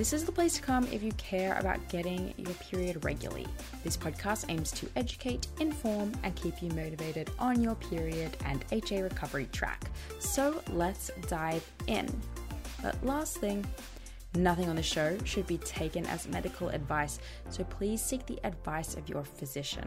This is the place to come if you care about getting your period regularly. This podcast aims to educate, inform, and keep you motivated on your period and HA recovery track. So let's dive in. But last thing, nothing on the show should be taken as medical advice, so please seek the advice of your physician.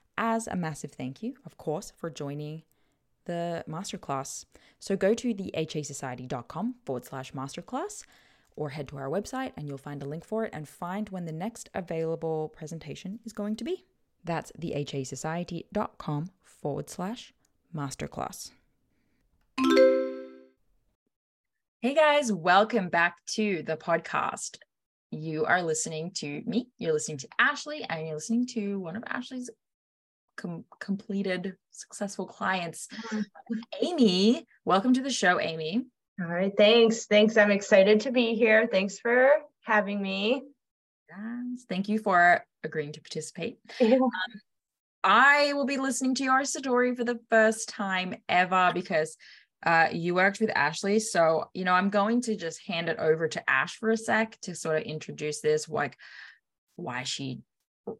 as a massive thank you, of course, for joining the masterclass. So go to the hasociety.com forward slash masterclass or head to our website and you'll find a link for it and find when the next available presentation is going to be. That's the hasociety.com forward slash masterclass. Hey guys, welcome back to the podcast. You are listening to me, you're listening to Ashley, and you're listening to one of Ashley's com- completed successful clients. Mm-hmm. Amy, welcome to the show, Amy. All right, thanks. Thanks. I'm excited to be here. Thanks for having me. Yes, thank you for agreeing to participate. Yeah. Um, I will be listening to your story for the first time ever because uh, you worked with Ashley. So, you know, I'm going to just hand it over to Ash for a sec to sort of introduce this, like why she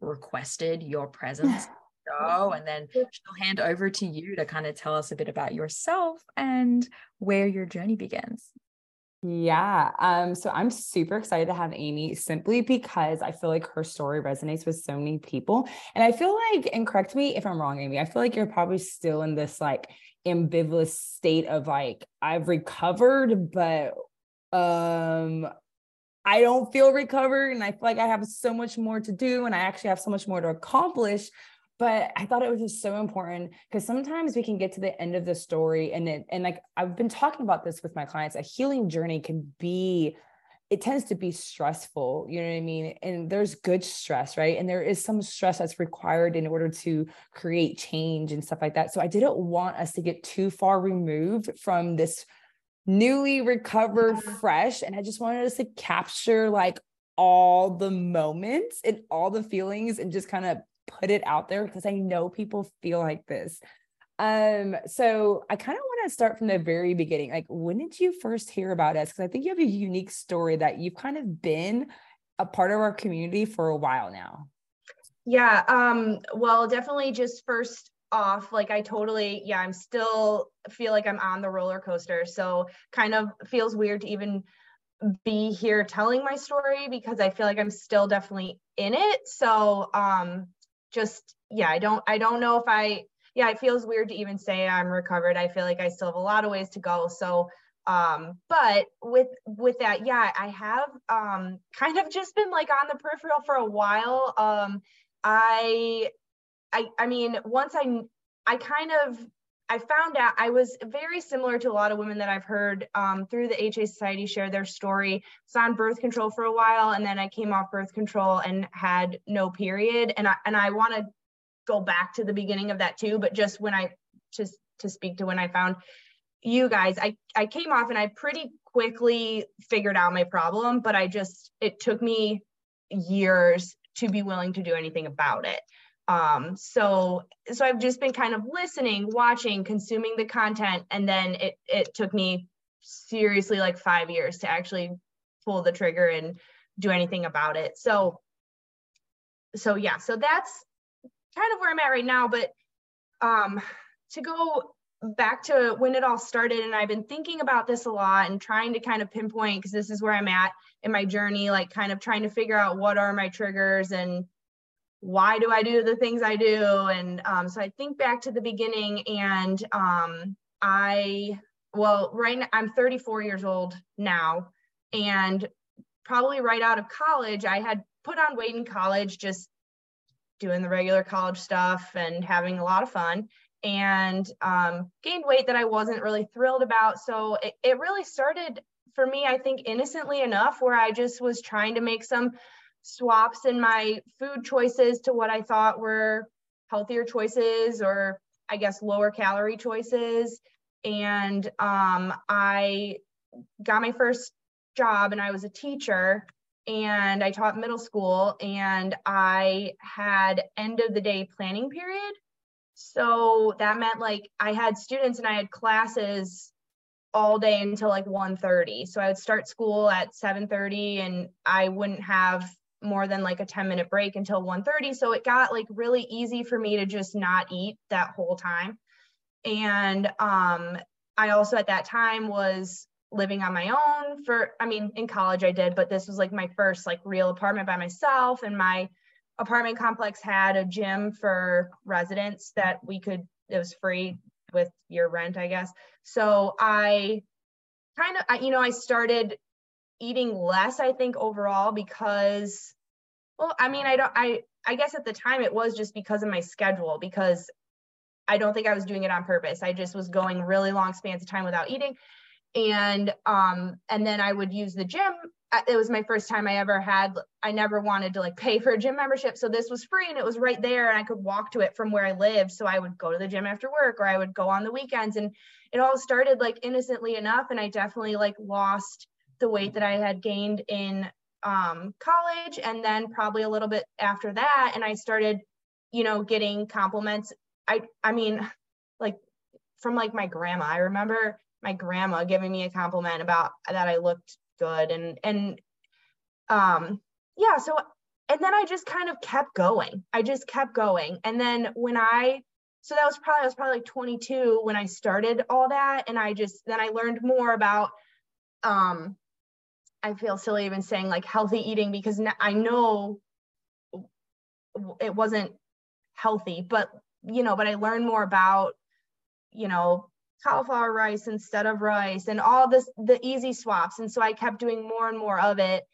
requested your presence show and then she'll hand over to you to kind of tell us a bit about yourself and where your journey begins. Yeah. Um, so I'm super excited to have Amy simply because I feel like her story resonates with so many people. And I feel like, and correct me if I'm wrong, Amy, I feel like you're probably still in this like ambivalent state of like, I've recovered, but um I don't feel recovered and I feel like I have so much more to do and I actually have so much more to accomplish but I thought it was just so important because sometimes we can get to the end of the story and it and like I've been talking about this with my clients a healing journey can be it tends to be stressful you know what I mean? And there's good stress right? And there is some stress that's required in order to create change and stuff like that. So I didn't want us to get too far removed from this newly recovered fresh and I just wanted us to capture like all the moments and all the feelings and just kind of put it out there because I know people feel like this. Um, so I kind of want to start from the very beginning. Like, when did you first hear about us? Because I think you have a unique story that you've kind of been a part of our community for a while now. Yeah. Um, well, definitely just first off, like I totally, yeah, I'm still feel like I'm on the roller coaster. So kind of feels weird to even be here telling my story because I feel like I'm still definitely in it. So um just yeah, I don't I don't know if I yeah, it feels weird to even say I'm recovered. I feel like I still have a lot of ways to go. So um but with with that yeah i have um kind of just been like on the peripheral for a while um i i i mean once i i kind of I found out I was very similar to a lot of women that I've heard um, through the HA Society share their story. Was on birth control for a while, and then I came off birth control and had no period. And I and I want to go back to the beginning of that too, but just when I just to speak to when I found you guys, I I came off and I pretty quickly figured out my problem, but I just it took me years to be willing to do anything about it um so so i've just been kind of listening watching consuming the content and then it it took me seriously like 5 years to actually pull the trigger and do anything about it. So so yeah so that's kind of where i'm at right now but um to go back to when it all started and i've been thinking about this a lot and trying to kind of pinpoint because this is where i'm at in my journey like kind of trying to figure out what are my triggers and why do I do the things I do? And um, so I think back to the beginning and um, I, well, right now I'm 34 years old now. And probably right out of college, I had put on weight in college, just doing the regular college stuff and having a lot of fun and um, gained weight that I wasn't really thrilled about. So it, it really started for me, I think, innocently enough, where I just was trying to make some swaps in my food choices to what I thought were healthier choices or I guess lower calorie choices. And um, I got my first job and I was a teacher and I taught middle school and I had end of the day planning period. So that meant like I had students and I had classes all day until like 1:30. So I would start school at 7:30 and I wouldn't have more than like a 10 minute break until 1.30 so it got like really easy for me to just not eat that whole time. And um i also at that time was living on my own for i mean in college i did but this was like my first like real apartment by myself. And my apartment complex had a gym for residents that we could it was free with your rent i guess. So i kind of you know i started eating less i think overall because well i mean i don't i i guess at the time it was just because of my schedule because i don't think i was doing it on purpose. I just was going really long spans of time without eating. And um and then i would use the gym. It was my first time i ever had i never wanted to like pay for a gym membership. So this was free and it was right there and i could walk to it from where i lived. So i would go to the gym after work or i would go on the weekends. And it all started like innocently enough and i definitely like lost the weight that I had gained in um, college and then probably a little bit after that. And I started, you know, getting compliments. I, I mean, like from like my grandma, I remember my grandma giving me a compliment about that I looked good and, and, um, yeah. So, and then I just kind of kept going. I just kept going. And then when I, so that was probably, I was probably like 22 when I started all that. And I just, then I learned more about, um, I feel silly even saying like healthy eating because I know it wasn't healthy, but you know, but I learned more about, you know, cauliflower rice instead of rice and all this the easy swaps. And so I kept doing more and more of it.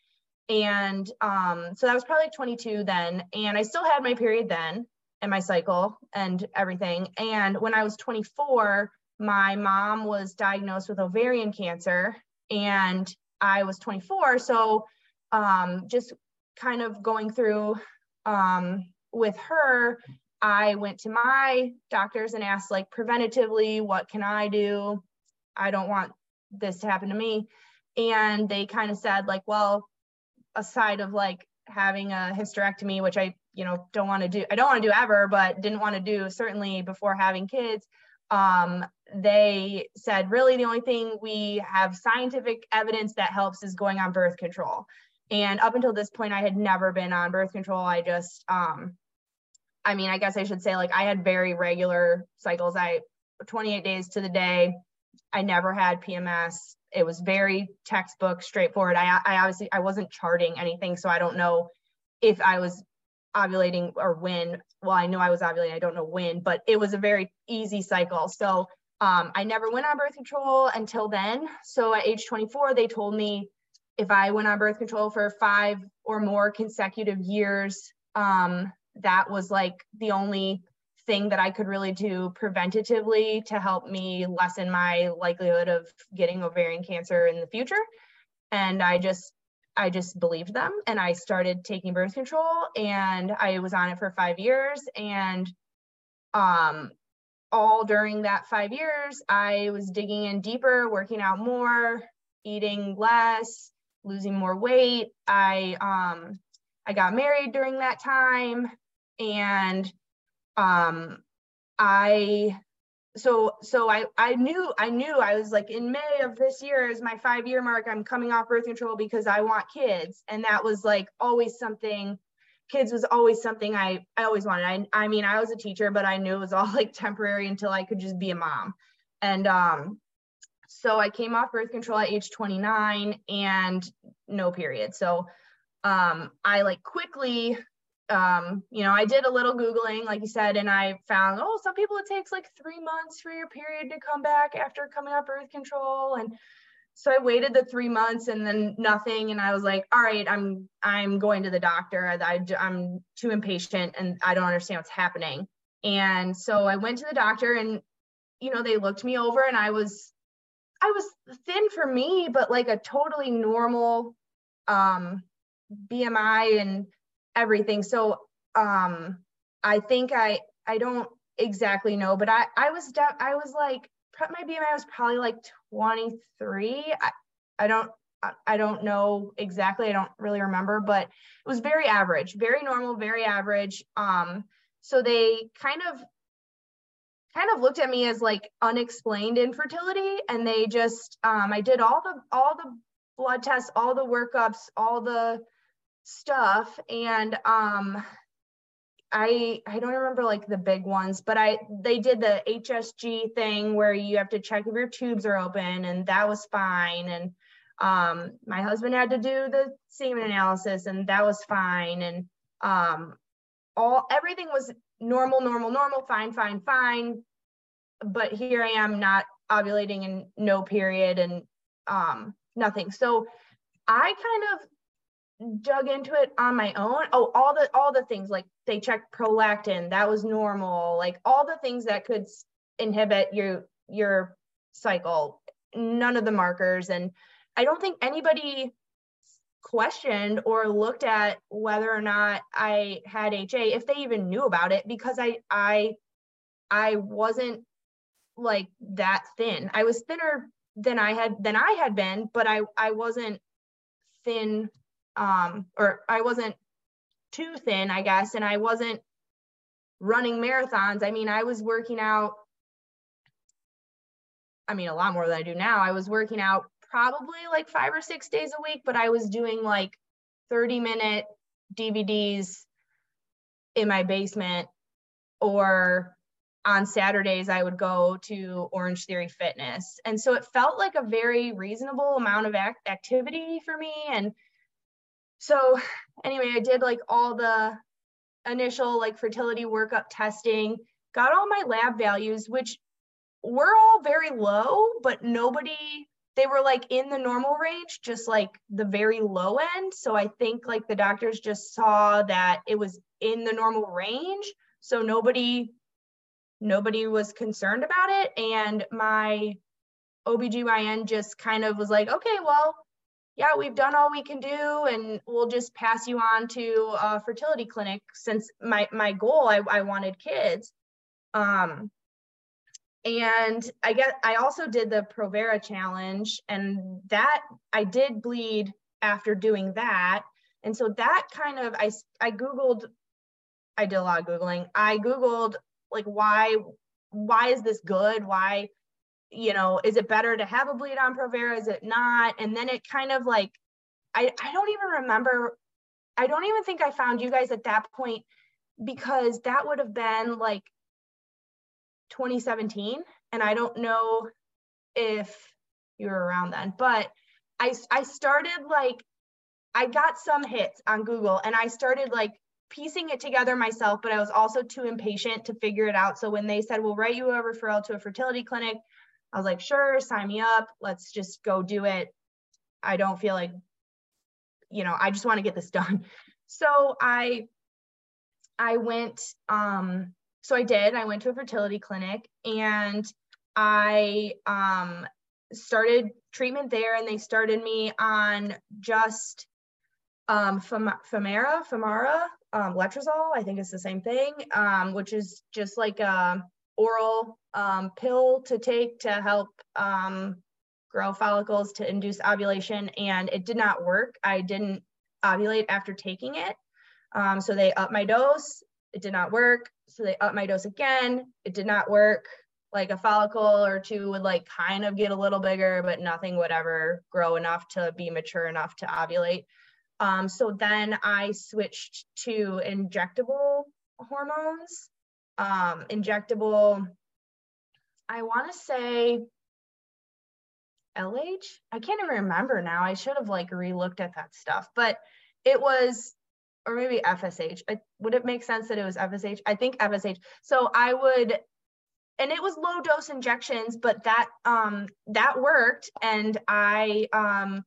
And um, so that was probably like 22 then. And I still had my period then and my cycle and everything. And when I was 24, my mom was diagnosed with ovarian cancer and I was 24. So um, just kind of going through um, with her, I went to my doctors and asked, like, preventatively, what can I do? I don't want this to happen to me. And they kind of said, like, well, aside of like having a hysterectomy, which I you know, don't want to do, I don't want to do ever, but didn't want to do certainly before having kids. Um, they said, really, the only thing we have scientific evidence that helps is going on birth control. And up until this point, I had never been on birth control. I just, um, I mean, I guess I should say, like, I had very regular cycles. I 28 days to the day. I never had PMS. It was very textbook, straightforward. I, I obviously I wasn't charting anything, so I don't know if I was ovulating or when. Well, I know I was ovulating. I don't know when, but it was a very easy cycle. So um, I never went on birth control until then. So at age 24, they told me if I went on birth control for five or more consecutive years, um, that was like the only thing that I could really do preventatively to help me lessen my likelihood of getting ovarian cancer in the future. And I just I just believed them and I started taking birth control and I was on it for 5 years and um all during that 5 years I was digging in deeper, working out more, eating less, losing more weight. I um I got married during that time and um I so so I I knew I knew I was like in May of this year is my 5 year mark I'm coming off birth control because I want kids and that was like always something kids was always something I I always wanted. I I mean I was a teacher but I knew it was all like temporary until I could just be a mom. And um so I came off birth control at age 29 and no period. So um, I like quickly, um, you know, I did a little Googling, like you said, and I found, oh, some people it takes like three months for your period to come back after coming off birth control. And so I waited the three months and then nothing. And I was like, all right, I'm, I'm going to the doctor. I, I'm too impatient and I don't understand what's happening. And so I went to the doctor and, you know, they looked me over and I was I was thin for me, but like a totally normal um, BMI and everything. So um, I think I I don't exactly know, but I I was de- I was like my BMI was probably like 23. I, I don't I don't know exactly. I don't really remember, but it was very average, very normal, very average. Um, so they kind of kind of looked at me as like unexplained infertility and they just um, i did all the all the blood tests all the workups all the stuff and um i i don't remember like the big ones but i they did the hsg thing where you have to check if your tubes are open and that was fine and um my husband had to do the semen analysis and that was fine and um all everything was normal, normal, normal, fine, fine, fine. But here I am not ovulating and no period and um, nothing. So I kind of dug into it on my own. Oh, all the all the things like they checked prolactin, that was normal. Like all the things that could inhibit your your cycle, none of the markers. And I don't think anybody questioned or looked at whether or not I had HA if they even knew about it because I I I wasn't like that thin. I was thinner than I had than I had been, but I I wasn't thin um or I wasn't too thin, I guess, and I wasn't running marathons. I mean, I was working out I mean, a lot more than I do now. I was working out probably like five or six days a week, but I was doing like 30 minute DVDs in my basement or on Saturdays I would go to Orange Theory Fitness. And so it felt like a very reasonable amount of act- activity for me and so anyway, I did like all the initial like fertility workup testing, got all my lab values which were all very low, but nobody they were like in the normal range, just like the very low end. So I think like the doctors just saw that it was in the normal range. So nobody nobody was concerned about it. And my OBGYN just kind of was like, okay, well, yeah, we've done all we can do and we'll just pass you on to a fertility clinic since my my goal I, I wanted kids. Um, and I get I also did the Provera challenge and that I did bleed after doing that. And so that kind of I I googled I did a lot of Googling. I Googled like why why is this good? Why, you know, is it better to have a bleed on Provera? Is it not? And then it kind of like I, I don't even remember. I don't even think I found you guys at that point because that would have been like 2017. And I don't know if you were around then, but I, I started like, I got some hits on Google and I started like piecing it together myself, but I was also too impatient to figure it out. So when they said, we'll write you a referral to a fertility clinic, I was like, sure, sign me up. Let's just go do it. I don't feel like, you know, I just want to get this done. So I, I went, um, so I did, I went to a fertility clinic and I, um, started treatment there and they started me on just um, Femara, Femara, um, letrozole. I think it's the same thing, um, which is just like a oral um, pill to take to help um, grow follicles to induce ovulation. And it did not work. I didn't ovulate after taking it. Um, so they upped my dose. It did not work. So they upped my dose again. It did not work. Like a follicle or two would like kind of get a little bigger, but nothing would ever grow enough to be mature enough to ovulate. Um, so then I switched to injectable hormones. Um, injectable, I want to say LH. I can't even remember now. I should have like re-looked at that stuff, but it was, or maybe FSH. I, would it make sense that it was FSH? I think FSH. So I would, and it was low dose injections, but that um that worked, and I um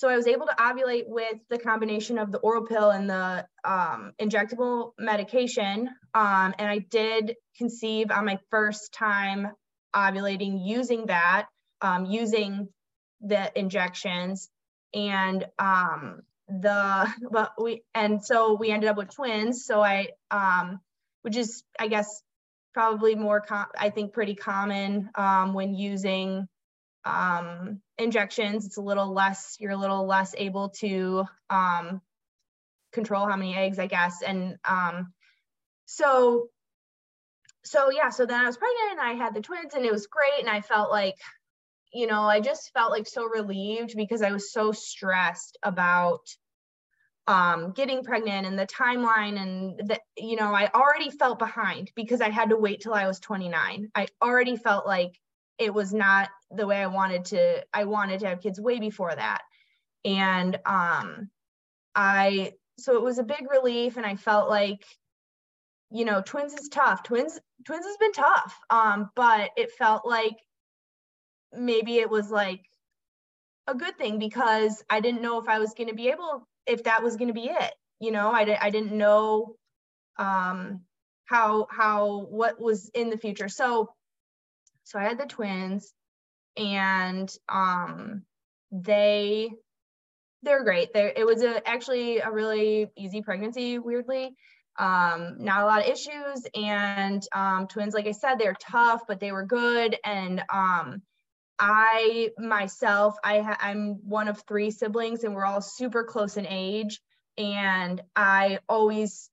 so I was able to ovulate with the combination of the oral pill and the um, injectable medication. Um, and I did conceive on my first time ovulating using that, um, using the injections. And um, the, but we, and so we ended up with twins. So I, um, which is, I guess, probably more, com- I think, pretty common um, when using um, injections, it's a little less, you're a little less able to um, control how many eggs, I guess. And um, so, so yeah, so then I was pregnant and I had the twins and it was great. And I felt like, you know, I just felt like so relieved because I was so stressed about um, getting pregnant and the timeline and that, you know, I already felt behind because I had to wait till I was 29. I already felt like it was not the way I wanted to I wanted to have kids way before that. And um I so it was a big relief and I felt like you know twins is tough. Twins twins has been tough. Um but it felt like maybe it was like a good thing because I didn't know if I was going to be able if that was going to be it. You know, I I didn't know um how how what was in the future. So so I had the twins and um they they're great. They're, it was a actually a really easy pregnancy, weirdly. Um, not a lot of issues. And um, twins, like I said, they're tough, but they were good. And um, I myself, I ha- I'm one of three siblings, and we're all super close in age. And I always,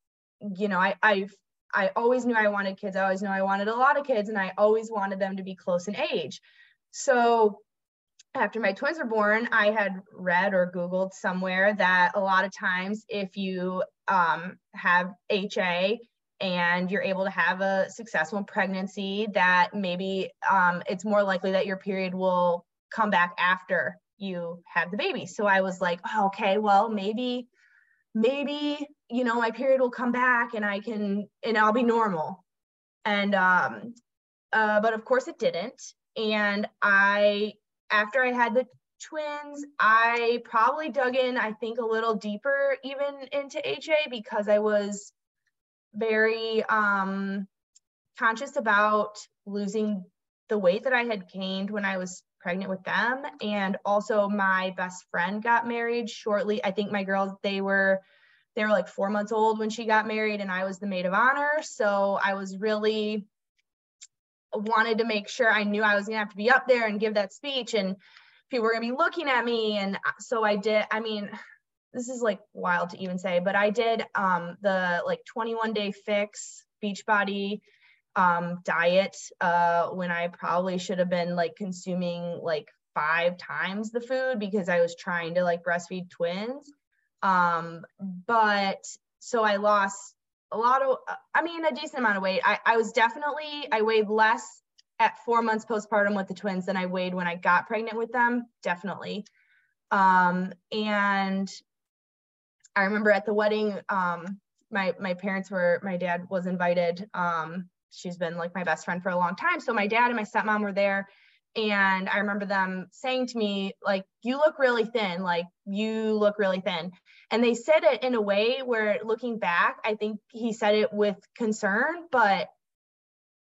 you know, I I I always knew I wanted kids. I always knew I wanted a lot of kids and I always wanted them to be close in age. So after my twins were born, I had read or Googled somewhere that a lot of times if you um, have HA and you're able to have a successful pregnancy, that maybe um, it's more likely that your period will come back after you have the baby. So I was like, oh, okay, well, maybe maybe you know my period will come back and i can and i'll be normal and um uh, but of course it didn't and i after i had the twins i probably dug in i think a little deeper even into ha because i was very um conscious about losing the weight that i had gained when i was pregnant with them. And also my best friend got married shortly. I think my girls, they were they were like four months old when she got married and I was the maid of honor. So I was really wanted to make sure I knew I was gonna have to be up there and give that speech and people were gonna be looking at me. And so I did, I mean, this is like wild to even say, but I did um, the like 21 day fix Beachbody um, diet uh, when I probably should have been like consuming like five times the food because I was trying to like breastfeed twins. Um, but so I lost a lot of, I mean, a decent amount of weight. I, I was definitely, I weighed less at four months postpartum with the twins than I weighed when I got pregnant with them. Definitely. Um, and I remember at the wedding, um, my my parents were my dad was invited. Um, she's been like my best friend for a long time. So my dad and my stepmom were there. And I remember them saying to me, like, you look really thin, like you look really thin. And they said it in a way where looking back, I think he said it with concern, but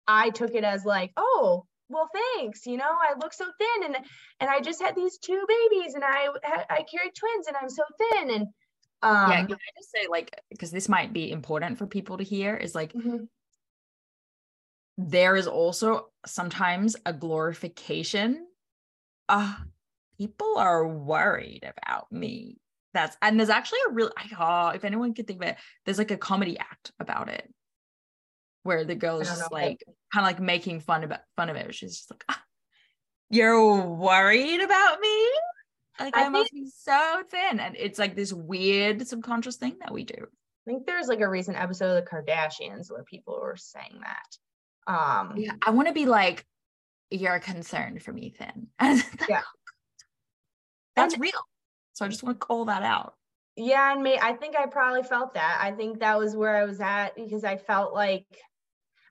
I took it as like, oh, well, thanks. You know, I look so thin and and I just had these two babies and I I carried twins and I'm so thin. And um, yeah, can I just say like because this might be important for people to hear is like mm-hmm. There is also sometimes a glorification. Uh people are worried about me. That's and there's actually a real oh, if anyone could think of it, there's like a comedy act about it where the girl is just like kind of like making fun about fun of it. She's just like, ah, "You're worried about me." Like I, I must be so thin. And it's like this weird subconscious thing that we do. I think there's like a recent episode of the Kardashians where people were saying that. Um yeah, I want to be like, you're concerned for me thin. yeah. That's and, real. So I just want to call that out. Yeah, and me, I think I probably felt that. I think that was where I was at because I felt like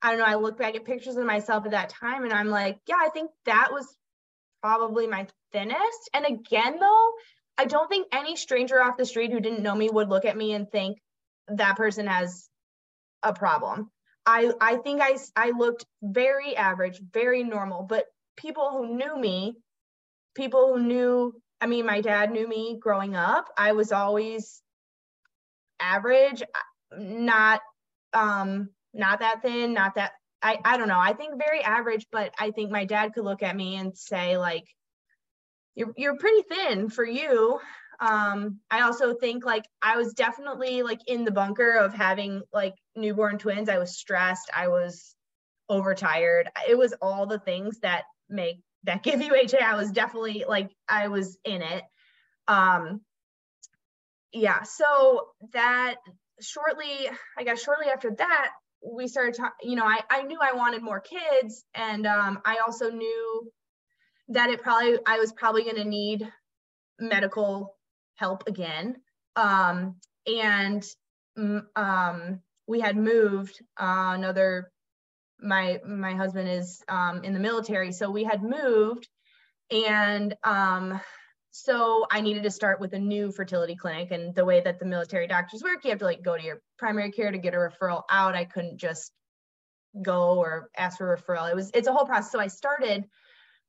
I don't know, I look back at pictures of myself at that time and I'm like, yeah, I think that was probably my thinnest. And again, though, I don't think any stranger off the street who didn't know me would look at me and think that person has a problem. I I think I I looked very average, very normal, but people who knew me, people who knew, I mean, my dad knew me growing up. I was always average, not um not that thin, not that I, I don't know. I think very average, but I think my dad could look at me and say like, you're, you're pretty thin for you. Um, I also think like I was definitely like in the bunker of having like newborn twins. I was stressed. I was overtired. It was all the things that make that give you HA. I was definitely like I was in it. Um, yeah. So that shortly, I guess shortly after that, we started you know, I, I knew I wanted more kids. And um, I also knew that it probably, I was probably going to need medical help again. Um, and mm, um, we had moved uh, another, my, my husband is um, in the military. So we had moved and um, so I needed to start with a new fertility clinic. And the way that the military doctors work, you have to like go to your primary care to get a referral out. I couldn't just go or ask for a referral. It was it's a whole process. So I started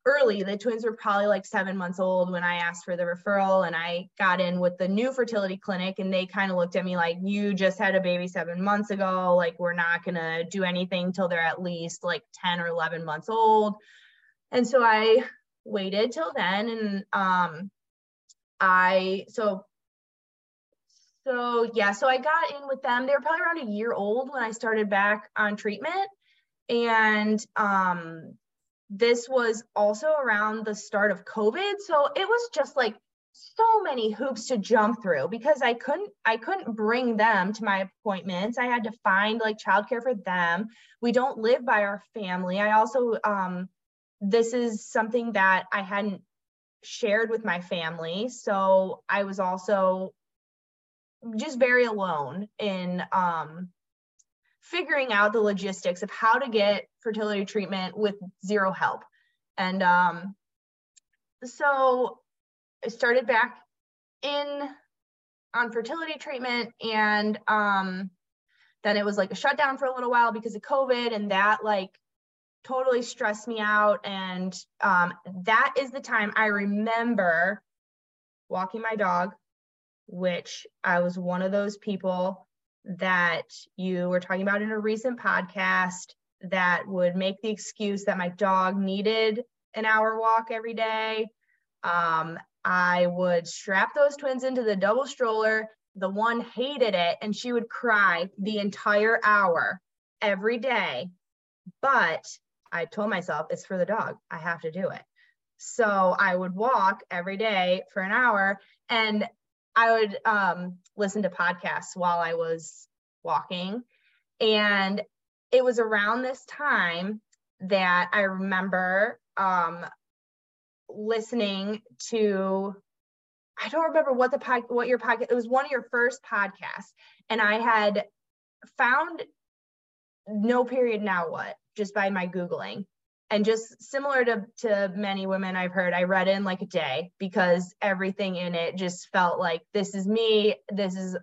early. The twins were probably like seven months old when I asked for the referral, and I got in with the new fertility clinic, and they kind of looked at me like, "You just had a baby seven months ago. Like we're not gonna do anything till they're at least like ten or eleven months old." And so I waited till then and um I so so yeah, so I got in with them. They were probably around a year old when I started back on treatment. And um this was also around the start of COVID. So it was just like so many hoops to jump through because I couldn't I couldn't bring them to my appointments. I had to find like childcare for them. We don't live by our family. I also um this is something that I hadn't shared with my family. So I was also just very alone in um, figuring out the logistics of how to get fertility treatment with zero help. And um, so I started back in on fertility treatment and um, then it was like a shutdown for a little while because of COVID and that like totally stressed me out. And um, that is the time I remember walking my dog, which I was one of those people that you were talking about in a recent podcast that would make the excuse that my dog needed an hour walk every day. Um, I would strap those twins into the double stroller. The one hated it and she would cry the entire hour every day. But I told myself it's for the dog. I have to do it. So I would walk every day for an hour and I would um, listen to podcasts while I was walking. And it was around this time that I remember um, listening to I don't remember what the pod, what your podcast it was one of your first podcasts and I had found no period now what just by my googling and just similar to to many women I've heard I read in like a day because everything in it just felt like this is me this is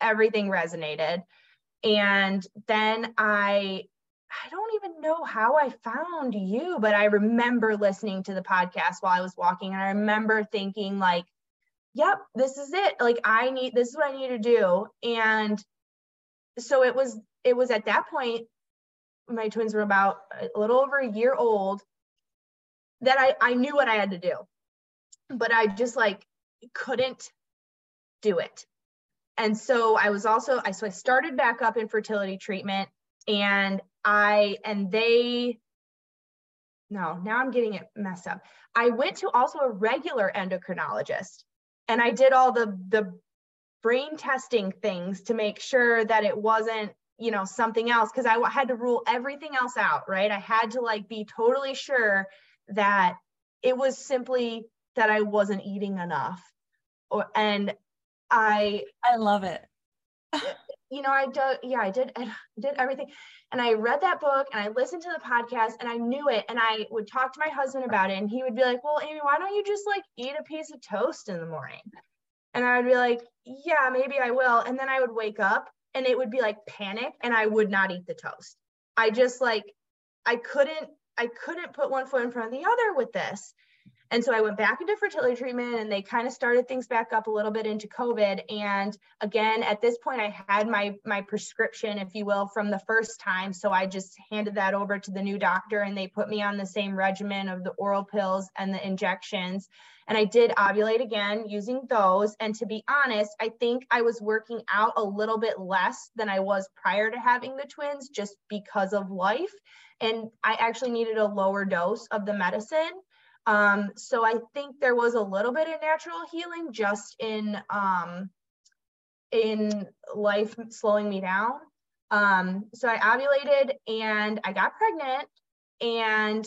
everything resonated and then I I don't even know how I found you, but I remember listening to the podcast while I was walking and I remember thinking like, yep, this is it. Like I need this is what I need to do. And so it was it was at that point my twins were about a little over a year old that I I knew what I had to do. But I just like couldn't do it. And so I was also I so I started back up in fertility treatment and I and they no, now I'm getting it messed up. I went to also a regular endocrinologist and I did all the the brain testing things to make sure that it wasn't, you know, something else because I had to rule everything else out, right? I had to like be totally sure that it was simply that I wasn't eating enough. Or and I I love it. you know, I did, yeah, I did, I did everything. And I read that book and I listened to the podcast and I knew it. And I would talk to my husband about it. And he would be like, Well, Amy, why don't you just like eat a piece of toast in the morning? And I would be like, Yeah, maybe I will. And then I would wake up and it would be like panic and I would not eat the toast. I just like, I couldn't, I couldn't put one foot in front of the other with this. And so I went back into fertility treatment and they kind of started things back up a little bit into COVID. And again, at this point, I had my my prescription, if you will, from the first time. So I just handed that over to the new doctor and they put me on the same regimen of the oral pills and the injections. And I did ovulate again using those. And to be honest, I think I was working out a little bit less than I was prior to having the twins just because of life. And I actually needed a lower dose of the medicine um, so I think there was a little bit of natural healing just in um, in life slowing me down. Um, so I ovulated and I got pregnant and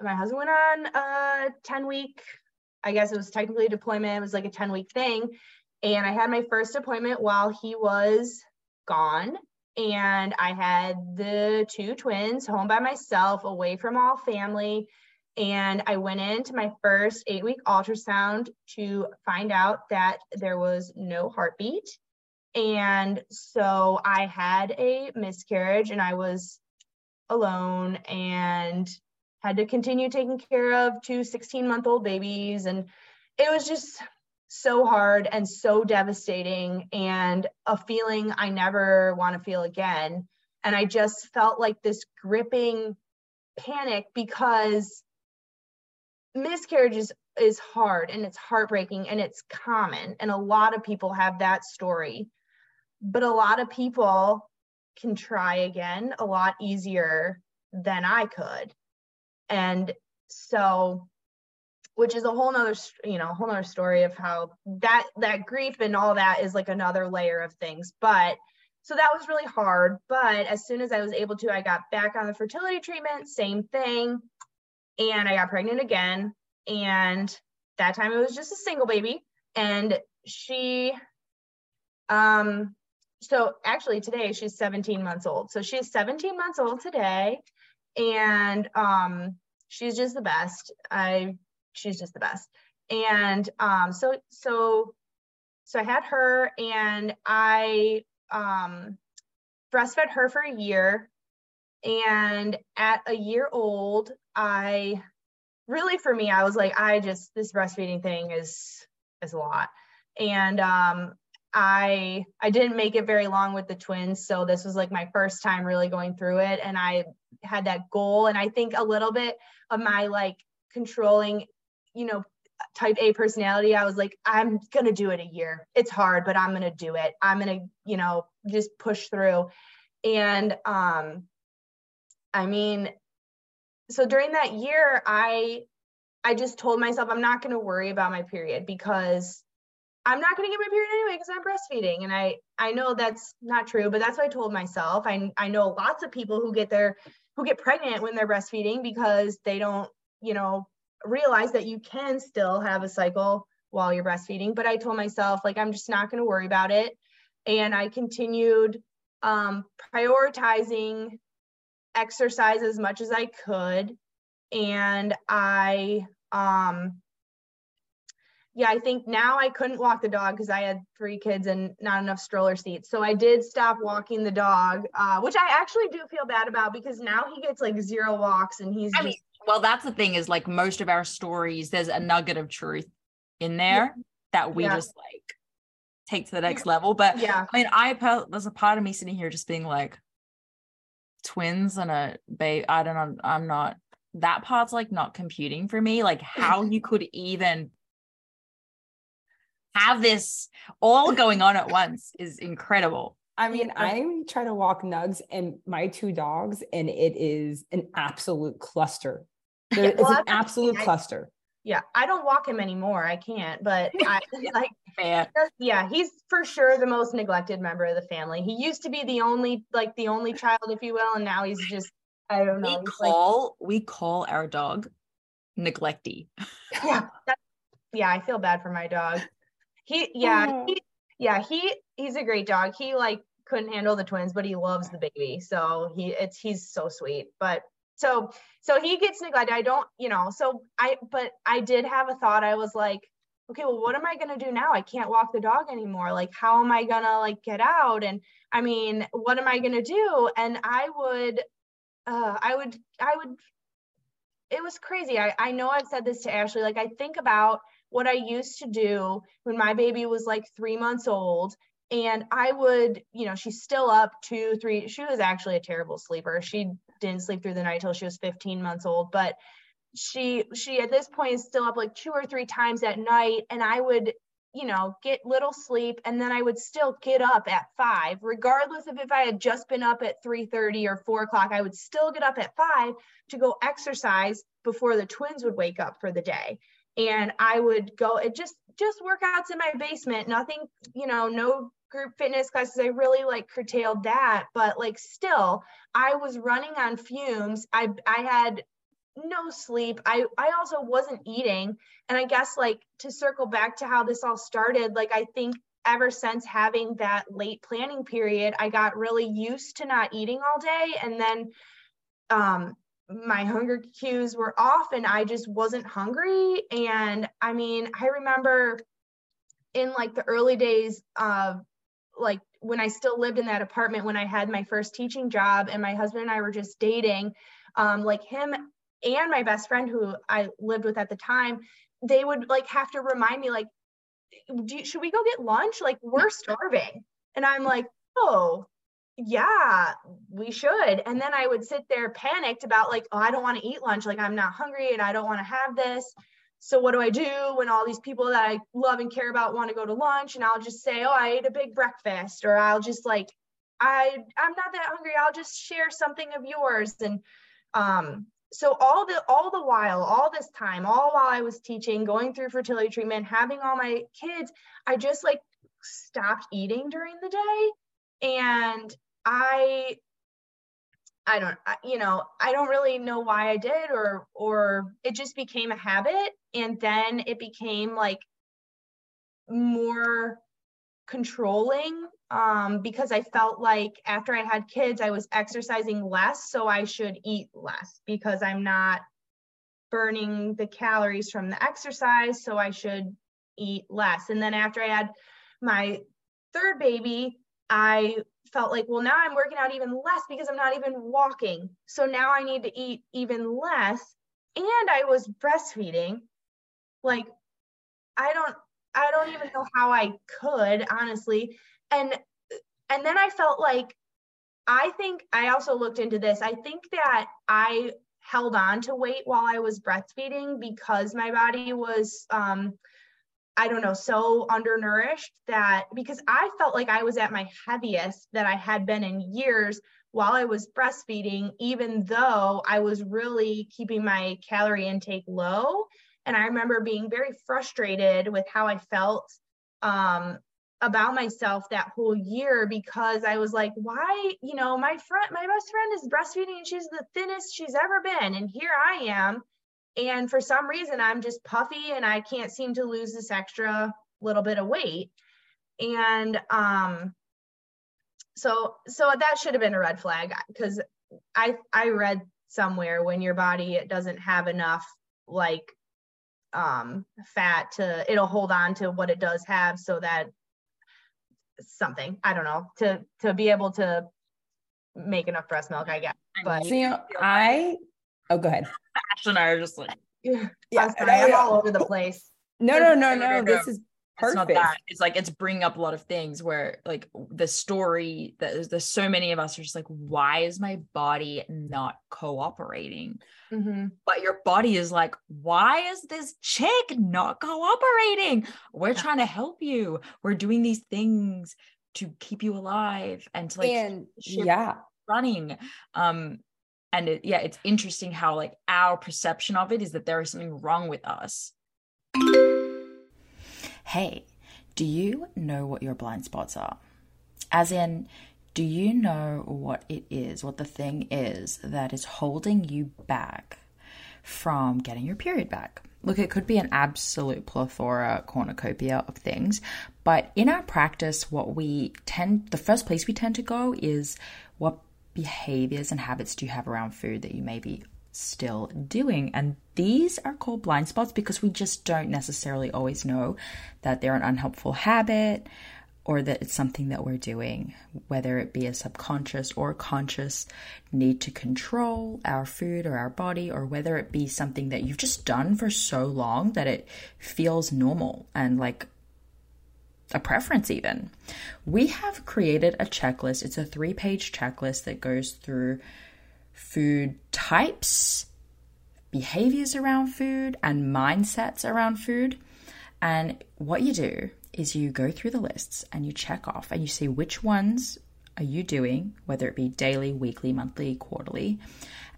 my husband went on a 10 week, I guess it was technically deployment, it was like a 10 week thing. And I had my first appointment while he was gone. And I had the two twins home by myself, away from all family and I went into my first eight week ultrasound to find out that there was no heartbeat. And so I had a miscarriage and I was alone and had to continue taking care of two 16 month old babies. And it was just so hard and so devastating and a feeling I never want to feel again. And I just felt like this gripping panic because miscarriage is, is hard and it's heartbreaking and it's common. And a lot of people have that story. But a lot of people can try again a lot easier than I could. And so which is a whole nother you know whole nother story of how that that grief and all that is like another layer of things but so that was really hard but as soon as i was able to i got back on the fertility treatment same thing and I got pregnant again. And that time it was just a single baby. And she, um, so actually today she's 17 months old. So she's 17 months old today. And um, she's just the best. I, she's just the best. And um, so, so, so I had her and I um, breastfed her for a year and at a year old, I really for me, I was like, I just this breastfeeding thing is is a lot. And um I I didn't make it very long with the twins, so this was like my first time really going through it and I had that goal and I think a little bit of my like controlling, you know, type A personality, I was like, I'm going to do it a year. It's hard, but I'm going to do it. I'm going to, you know, just push through. And um I mean, so during that year, I I just told myself I'm not going to worry about my period because I'm not going to get my period anyway because I'm breastfeeding. And I I know that's not true, but that's what I told myself. I I know lots of people who get their who get pregnant when they're breastfeeding because they don't, you know, realize that you can still have a cycle while you're breastfeeding. But I told myself like I'm just not going to worry about it. And I continued um, prioritizing exercise as much as I could. And I, um, yeah, I think now I couldn't walk the dog because I had three kids and not enough stroller seats. So I did stop walking the dog, uh, which I actually do feel bad about because now he gets like zero walks and he's. I just- mean, well, that's the thing is like most of our stories, there's a nugget of truth in there yeah. that we yeah. just like take to the next level. But yeah, I mean, I there's a part of me sitting here just being like, twins and a babe. I don't know. I'm not. That part's like not computing for me. Like how you could even have this all going on at once is incredible. I mean, I try to walk Nugs and my two dogs, and it is an absolute cluster. It's well, an absolute cluster yeah i don't walk him anymore i can't but i like Fair. yeah he's for sure the most neglected member of the family. He used to be the only like the only child if you will and now he's just i don't know we call like, we call our dog neglecty. Yeah yeah i feel bad for my dog. He yeah oh. he, yeah he he's a great dog. He like couldn't handle the twins but he loves the baby so he it's he's so sweet but so so he gets neglected i don't you know so i but i did have a thought. I was like okay well what am i going to do now? I can't walk the dog anymore. Like how am i going to like get out? And i mean what am i going to do? And i would uh i would i would it was crazy. I, I know i've said this to ashley. Like i think about what i used to do when my baby was like three months old and i would you know she's still up two three she was actually a terrible sleeper. She didn't sleep through the night till she was 15 months old but she she at this point is still up like two or three times at night and i would you know get little sleep and then i would still get up at five regardless of if i had just been up at 3.30 or 4 o'clock i would still get up at five to go exercise before the twins would wake up for the day. And i would go it just just workouts in my basement nothing you know no group fitness classes i really like curtailed that but like still i was running on fumes. I i had no sleep. I i also wasn't eating. And i guess like to circle back to how this all started like i think ever since having that late planning period i got really used to not eating all day. And then um my hunger cues were off and i just wasn't hungry. And i mean i remember in like the early days of like when I still lived in that apartment when I had my first teaching job and my husband and I were just dating, um, like him and my best friend who I lived with at the time, they would like have to remind me like, you, should we go get lunch? Like we're starving. And I'm like, oh, yeah, we should. And then I would sit there panicked about like, oh, I don't want to eat lunch. Like I'm not hungry and I don't want to have this so what do I do when all these people that I love and care about want to go to lunch and I'll just say, "Oh, I ate a big breakfast," or I'll just like I I'm not that hungry. I'll just share something of yours and um so all the all the while all this time all while i was teaching going through fertility treatment having all my kids i just like stopped eating during the day and i I don't, you know, I don't really know why I did, or or it just became a habit, and then it became like more controlling um, because I felt like after I had kids, I was exercising less, so I should eat less because I'm not burning the calories from the exercise, so I should eat less. And then after I had my third baby, I felt like, well, now I'm working out even less because I'm not even walking. So now I need to eat even less. And I was breastfeeding. Like, I don't, I don't even know how I could, honestly. And, and then I felt like, I think I also looked into this. I think that I held on to weight while I was breastfeeding because my body was um I don't know, so undernourished that because I felt like I was at my heaviest that I had been in years while I was breastfeeding, even though I was really keeping my calorie intake low. And I remember being very frustrated with how I felt um, about myself that whole year because I was like, why, you know, my friend, my best friend is breastfeeding and she's the thinnest she's ever been. And here I am and for some reason, I'm just puffy and I can't seem to lose this extra little bit of weight. And um, so so that should have been a red flag because I I read somewhere when your body it doesn't have enough like um fat to it'll hold on to what it does have so that something I don't know to to be able to make enough breast milk I guess but so, you know, I Oh, go ahead. Ash and I are just like, yeah, yeah I'm all over the place. No, no, no, no. This is perfect. It's not that. It's like it's bringing up a lot of things where like the story that there's, there's so many of us are just like, why is my body not cooperating? Mm-hmm. But your body is like, why is this chick not cooperating? We're trying to help you. We're doing these things to keep you alive and to like and yeah running um and it, yeah it's interesting how like our perception of it is that there is something wrong with us. Hey do you know what your blind spots are? As in do you know what it is what the thing is that is holding you back from getting your period back? Look it could be an absolute plethora cornucopia of things but in our practice what we tend the first place we tend to go is what behaviors and habits do you have around food that you may be still doing? And these are called blind spots because we just don't necessarily always know that they're an unhelpful habit or that it's something that we're doing, whether it be a subconscious or conscious need to control our food or our body, or whether it be something that you've just done for so long that it feels normal and like a preference, even. We have created a checklist. It's a three page checklist that goes through food types, behaviors around food, and mindsets around food. And what you do is you go through the lists and you check off and you see which ones are you doing, whether it be daily, weekly, monthly, quarterly,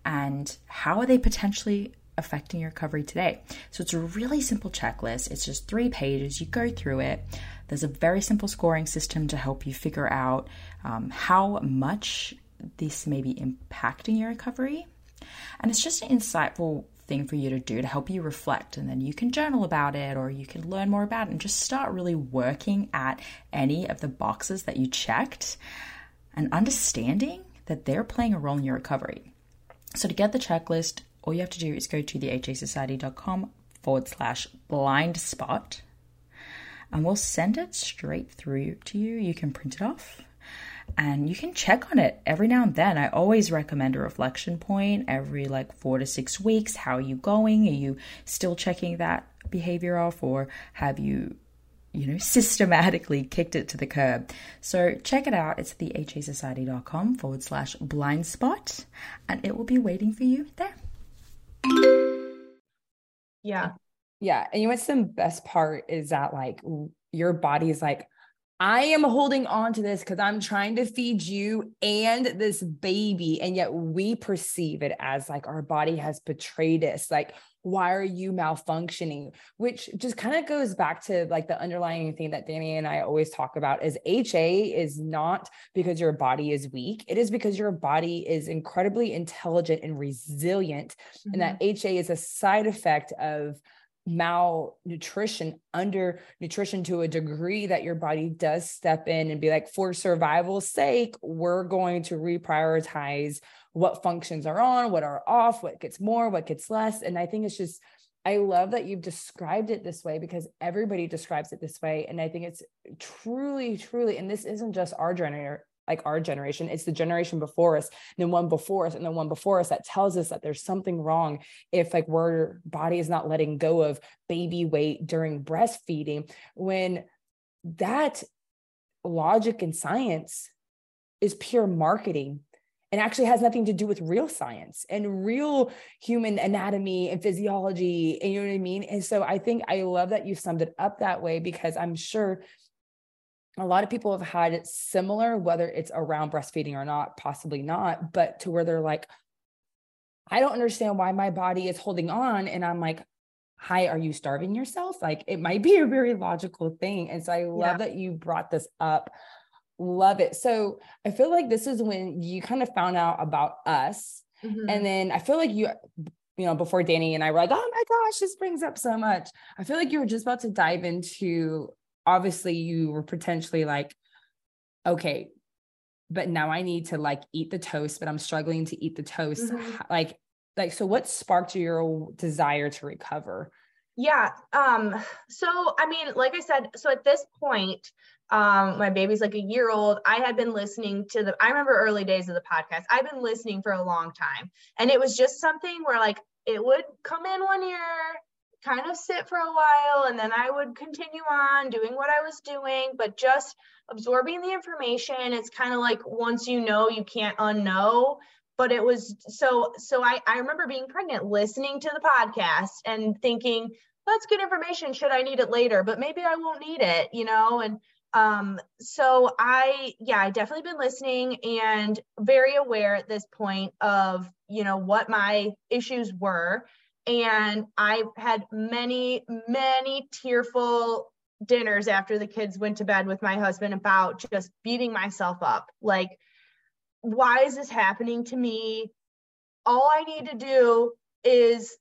and how are they potentially affecting your recovery today. So it's a really simple checklist. It's just three pages. You go through it. There's a very simple scoring system to help you figure out um, how much this may be impacting your recovery. And it's just an insightful thing for you to do to help you reflect. And then you can journal about it or you can learn more about it and just start really working at any of the boxes that you checked and understanding that they're playing a role in your recovery. So, to get the checklist, all you have to do is go to thehasociety.com forward slash blind spot and we'll send it straight through to you. You can print it off and you can check on it every now and then. I always recommend a reflection point every like four to six weeks. How are you going? Are you still checking that behavior off or have you, you know, systematically kicked it to the curb? So check it out. It's thehasociety.com forward slash blind spot and it will be waiting for you there. Yeah. Yeah. And you know what's the best part is that like your body is like, I am holding on to this because I'm trying to feed you and this baby. And yet we perceive it as like our body has betrayed us. Like, why are you malfunctioning? Which just kind of goes back to like the underlying thing that Dani and I always talk about is HA is not because your body is weak. It is because your body is incredibly intelligent and resilient. Mm-hmm. And that HA mm-hmm. is a side effect of malnutrition, under nutrition to a degree that your body does step in and be like, for survival's sake, we're going to reprioritize what functions are on, what are off, what gets more, what gets less. And I think it's just, I love that you've described it this way because everybody describes it this way. And I think it's truly, truly, and this isn't just our generator, like our generation it's the generation before us and the one before us and the one before us that tells us that there's something wrong if like our body is not letting go of baby weight during breastfeeding when that logic and science is pure marketing and actually has nothing to do with real science and real human anatomy and physiology. And you know what I mean? And so I think I love that you summed it up that way because I'm sure a lot of people have had it similar, whether it's around breastfeeding or not, possibly not, but to where they're like, I don't understand why my body is holding on. And I'm like, hi, are you starving yourself? Like it might be a very logical thing. And so I love yeah. that you brought this up. Love it. So I feel like this is when you kind of found out about us. Mm-hmm. And then I feel like you, you know, before Dani and I were like, oh my gosh, this brings up so much. I feel like you were just about to dive into obviously you were potentially like, okay, but now I need to like eat the toast, but I'm struggling to eat the toast. Mm-hmm. Like, like, so what sparked your desire to recover? Yeah. Um, so I mean, like I said, so at this point, um, my baby's like a year old. I had been listening to the I remember early days of the podcast. I've been listening for a long time. And it was just something where like it would come in one ear, kind of sit for a while and then I would continue on doing what I was doing, but just absorbing the information. It's kind of like once you know, you can't unknow. But it was so, so I, I remember being pregnant, listening to the podcast and thinking, that's good information. Should I need it later? But maybe I won't need it, you know? And um, so I, yeah, I definitely been listening and very aware at this point of, you know, what my issues were and I had many, many tearful dinners after the kids went to bed with my husband about just beating myself up. Like, why is this happening to me? All I need to do is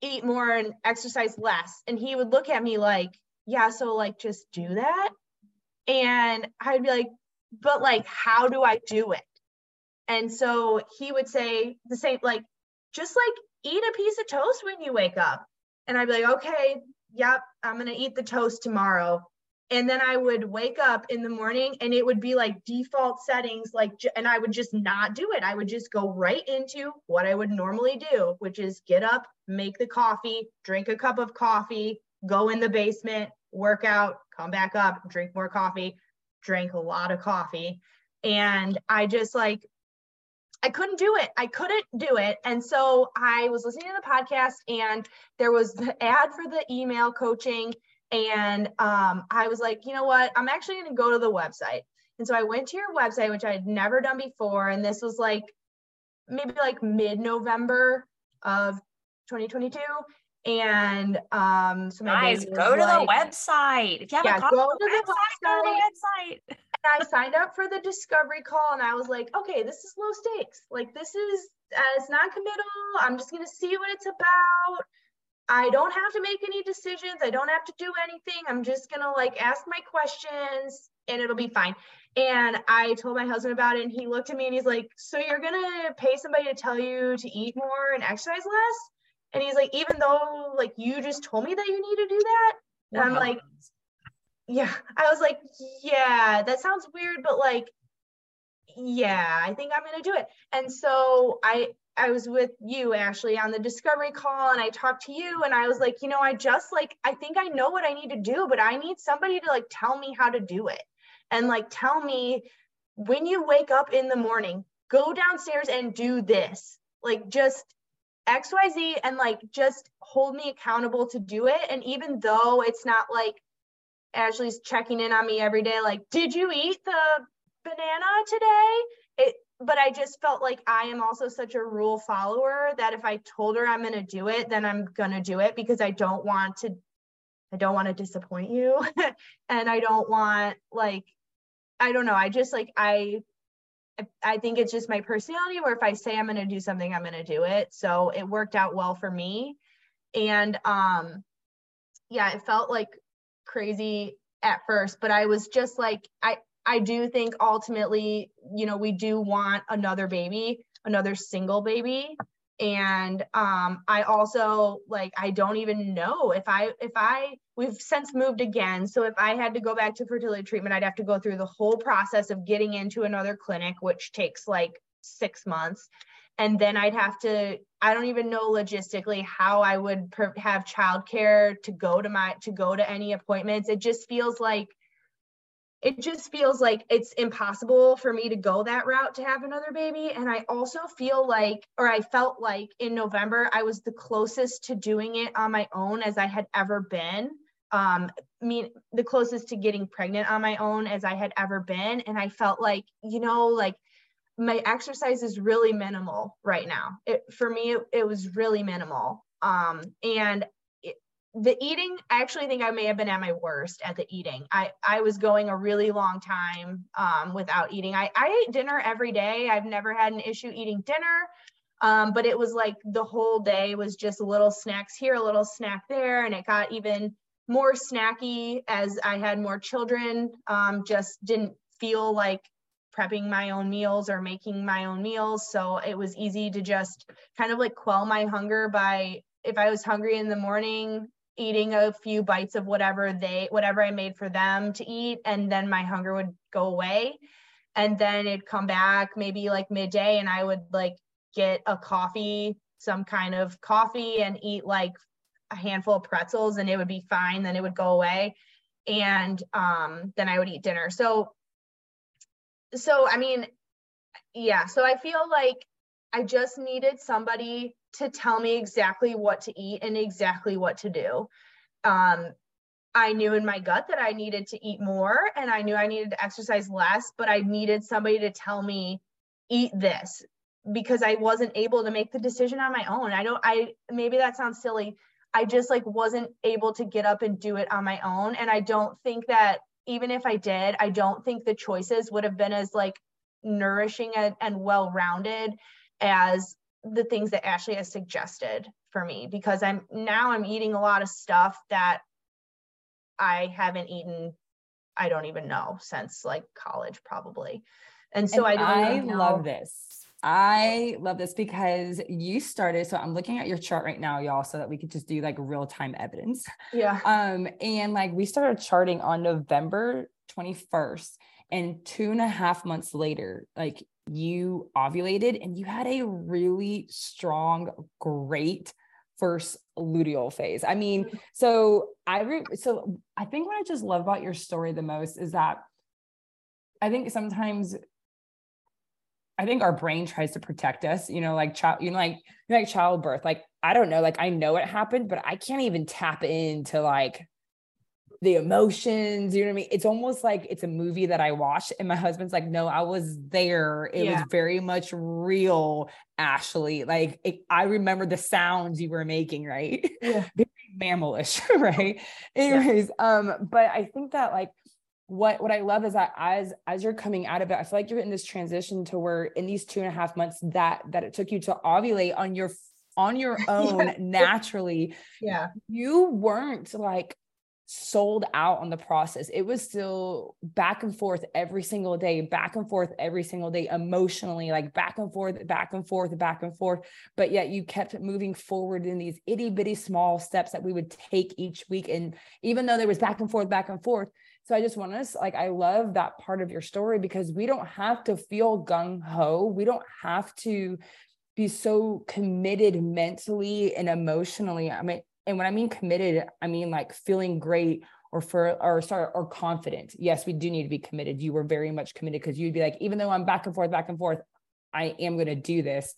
eat more and exercise less. And he would look at me like, yeah, so like just do that. And I'd be like, but like, how do I do it? And so he would say the same, like, just like eat a piece of toast when you wake up. And I'd be like, okay, yep, I'm going to eat the toast tomorrow. And then I would wake up in the morning and it would be like default settings, like, and I would just not do it. I would just go right into what I would normally do, which is get up, make the coffee, drink a cup of coffee, go in the basement, work out, come back up, drink more coffee, drank a lot of coffee. And I just like I couldn't do it. I couldn't do it. And so I was listening to the podcast and there was the ad for the email coaching. And um, I was like, you know what? I'm actually going to go to the website. And so I went to your website, which I had never done before. And this was like maybe like mid November of 2022. And um, so my guys go to like, the website. If you have yeah, a go to the website, go to the website. I signed up for the discovery call and I was like, okay, this is low stakes. Like this is uh, it's not committal. I'm just gonna see what it's about. I don't have to make any decisions. I don't have to do anything. I'm just gonna like ask my questions and it'll be fine. And I told my husband about it and he looked at me and he's like, So you're gonna pay somebody to tell you to eat more and exercise less? And he's like, even though like you just told me that you need to do that. And I'm like, yeah. I was like yeah that sounds weird but like yeah i think i'm gonna do it. And so i i was with you ashley on the discovery call and i talked to you and i was like you know i just like i think i know what i need to do but i need somebody to like tell me how to do it. And like tell me when you wake up in the morning go downstairs and do this. Like just xyz and like just hold me accountable to do it. And even though it's not like Ashley's checking in on me every day, like, did you eat the banana today? It, but I just felt like I am also such a rule follower that if I told her I'm going to do it, then I'm going to do it because I don't want to, I don't want to disappoint you. and I don't want like, I don't know. I just like, I, I think it's just my personality where if I say I'm going to do something, I'm going to do it. So it worked out well for me. And, um, yeah, it felt like crazy at first, but I was just like, I, I do think ultimately, you know, we do want another baby, another single baby. And um, I also like I don't even know if I if I we've since moved again. So if I had to go back to fertility treatment, I'd have to go through the whole process of getting into another clinic, which takes like six months and then I'd have to I don't even know logistically how I would per- have childcare to go to my to go to any appointments. It just feels like it just feels like it's impossible for me to go that route to have another baby. And I also feel like, or I felt like in November, I was the closest to doing it on my own as I had ever been. Um, mean, the closest to getting pregnant on my own as I had ever been. And I felt like, you know, like my exercise is really minimal right now. It, for me, it, it was really minimal. Um, and the eating i actually think i may have been at my worst at the eating. I i was going a really long time um, without eating. I i ate dinner every day. I've never had an issue eating dinner. Um, but it was like the whole day was just little snacks here a little snack there and it got even more snacky as i had more children. Um, just didn't feel like prepping my own meals or making my own meals. So it was easy to just kind of like quell my hunger by if I was hungry in the morning, eating a few bites of whatever they whatever I made for them to eat and then my hunger would go away. And then it'd come back maybe like midday and I would like get a coffee some kind of coffee and eat like a handful of pretzels and it would be fine then it would go away. And um then I would eat dinner. So so I mean yeah so I feel like I just needed somebody to tell me exactly what to eat and exactly what to do. Um, I knew in my gut that I needed to eat more and I knew I needed to exercise less, but I needed somebody to tell me, eat this because I wasn't able to make the decision on my own. I don't, I maybe that sounds silly. I just like wasn't able to get up and do it on my own. And I don't think that even if I did, I don't think the choices would have been as like nourishing and, and well rounded as the things that Ashley has suggested for me because I'm now I'm eating a lot of stuff that I haven't eaten I don't even know since like college probably. And so and I, I love this. I love this because you started. So I'm looking at your chart right now, y'all, so that we could just do like real time evidence. Yeah. Um, and like we started charting on November 21st, and two and a half months later, like you ovulated and you had a really strong, great first luteal phase. I mean, mm-hmm. so I re- so I think what I just love about your story the most is that I think sometimes I think our brain tries to protect us, you know, like child, you know, like like childbirth. Like I don't know, like I know it happened, but I can't even tap into like the emotions, you know what I mean? It's almost like it's a movie that I watched, and my husband's like, No, I was there. It yeah. was very much real, Ashley. Like, it, I remember the sounds you were making, right? Yeah. very mammalish, right? Anyways, yeah. um, but I think that like what what I love is that as as you're coming out of it, I feel like you're in this transition to where in these two and a half months that that it took you to ovulate on your on your own yeah. naturally. Yeah. You weren't like sold out on the process. It was still back and forth every single day, back and forth every single day, emotionally, like back and forth, back and forth, back and forth. But yet you kept moving forward in these itty bitty small steps that we would take each week. And even though there was back and forth, back and forth. So I just want to like, I love that part of your story because we don't have to feel gung ho. We don't have to be so committed mentally and emotionally. I mean, and when I mean committed, I mean like feeling great or for or sorry or confident. Yes, we do need to be committed. You were very much committed because you'd be like, even though I'm back and forth, back and forth, I am going to do this.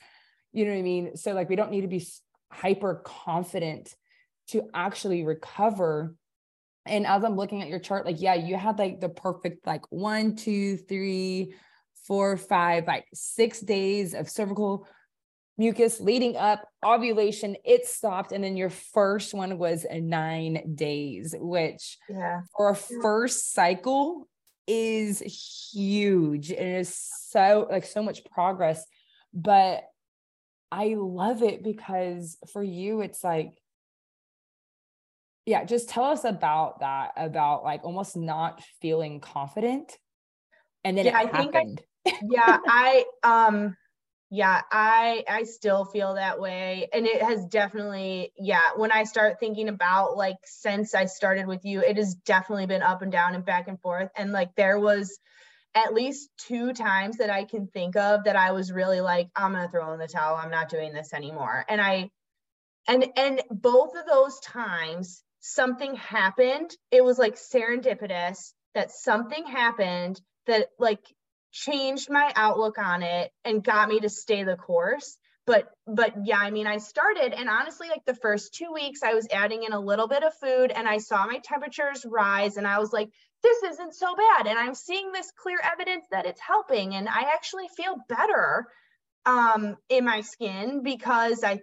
You know what I mean? So like we don't need to be hyper confident to actually recover. And as I'm looking at your chart, like, yeah, you had like the perfect like one, two, three, four, five, like six days of cervical mucus leading up ovulation it stopped and then your first one was nine days which yeah. for a first cycle is huge and it is so like so much progress. But i love it because for you it's like yeah just tell us about that about like almost not feeling confident and then yeah, it happened I, yeah i um yeah i i still feel that way and it has definitely yeah when i start thinking about like since i started with you it has definitely been up and down and back and forth and like there was at least two times that i can think of that i was really like i'm gonna throw in the towel i'm not doing this anymore and i and and both of those times something happened it was like serendipitous that something happened that like changed my outlook on it and got me to stay the course. But but yeah i mean i started and honestly like the first two weeks i was adding in a little bit of food and i saw my temperatures rise and i was like this isn't so bad. And i'm seeing this clear evidence that it's helping and i actually feel better um in my skin because i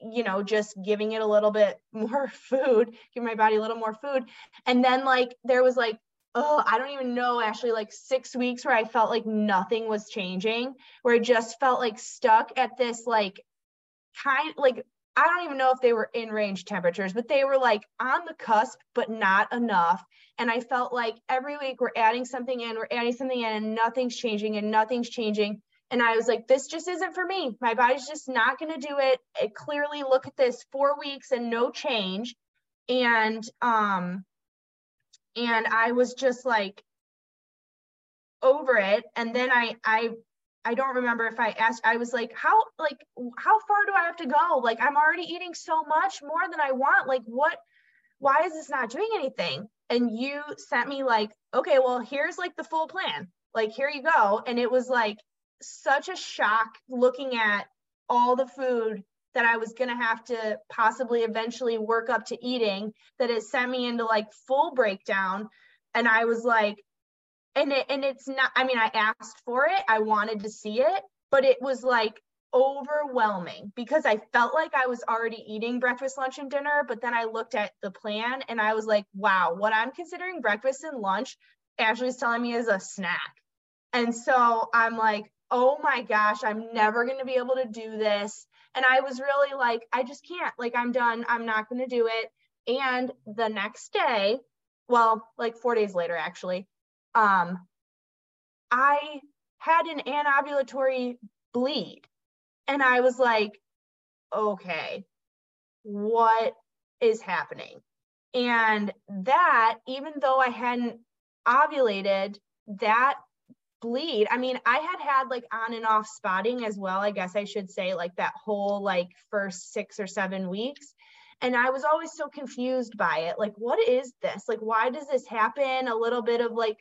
you know just giving it a little bit more food give my body a little more food and then like there was like oh, I don't even know, actually, like six weeks where I felt like nothing was changing, where I just felt like stuck at this, like, kind like, I don't even know if they were in range temperatures, but they were like on the cusp, but not enough. And I felt like every week we're adding something in, we're adding something in, and nothing's changing and nothing's changing. And I was like, this just isn't for me. My body's just not going to do it. it. Clearly, look at this four weeks and no change. And um, and I was just like over it. And then I I I don't remember if I asked, I was like, how like how far do I have to go? Like I'm already eating so much more than I want. Like what why is this not doing anything? And you sent me like, okay, well, here's like the full plan. Like here you go. And it was like such a shock looking at all the food that I was going to have to possibly eventually work up to eating that it sent me into like full breakdown. And I was like and it and it's not I mean I asked for it I wanted to see it but it was like overwhelming because I felt like I was already eating breakfast lunch and dinner but then I looked at the plan and I was like wow what I'm considering breakfast and lunch Ashley's telling me is a snack. And so I'm like oh my gosh I'm never going to be able to do this and I was really like, I just can't, like, I'm done. I'm not going to do it. And the next day, well, like four days later, actually, um, I had an anovulatory bleed. And I was like, okay, what is happening? And that, even though I hadn't ovulated, that bleed. I mean, I had had like on and off spotting as well, I guess I should say, like that whole like first six or seven weeks. And I was always so confused by it. Like, what is this? Like, why does this happen? A little bit of like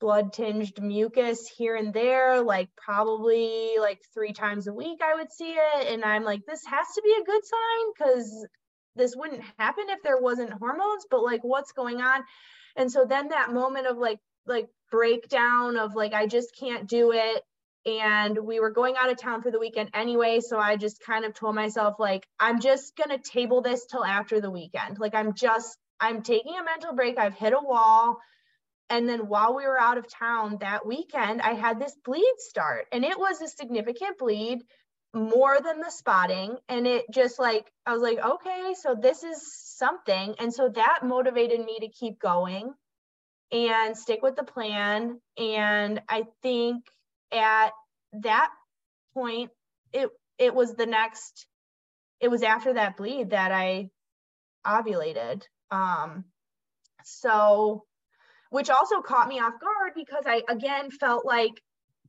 blood tinged mucus here and there, like probably like three times a week, I would see it. And I'm like, this has to be a good sign because this wouldn't happen if there wasn't hormones, but like, what's going on? And so then that moment of like, like breakdown of like I just can't do it. And we were going out of town for the weekend anyway so I just kind of told myself like I'm just going to table this till after the weekend. Like I'm just I'm taking a mental break. I've hit a wall. And then while we were out of town that weekend I had this bleed start and it was a significant bleed more than the spotting. And it just like I was like okay so this is something. And so that motivated me to keep going and stick with the plan. And I think at that point, it it was the next, it was after that bleed that I ovulated. Um, so which also caught me off guard because I again felt like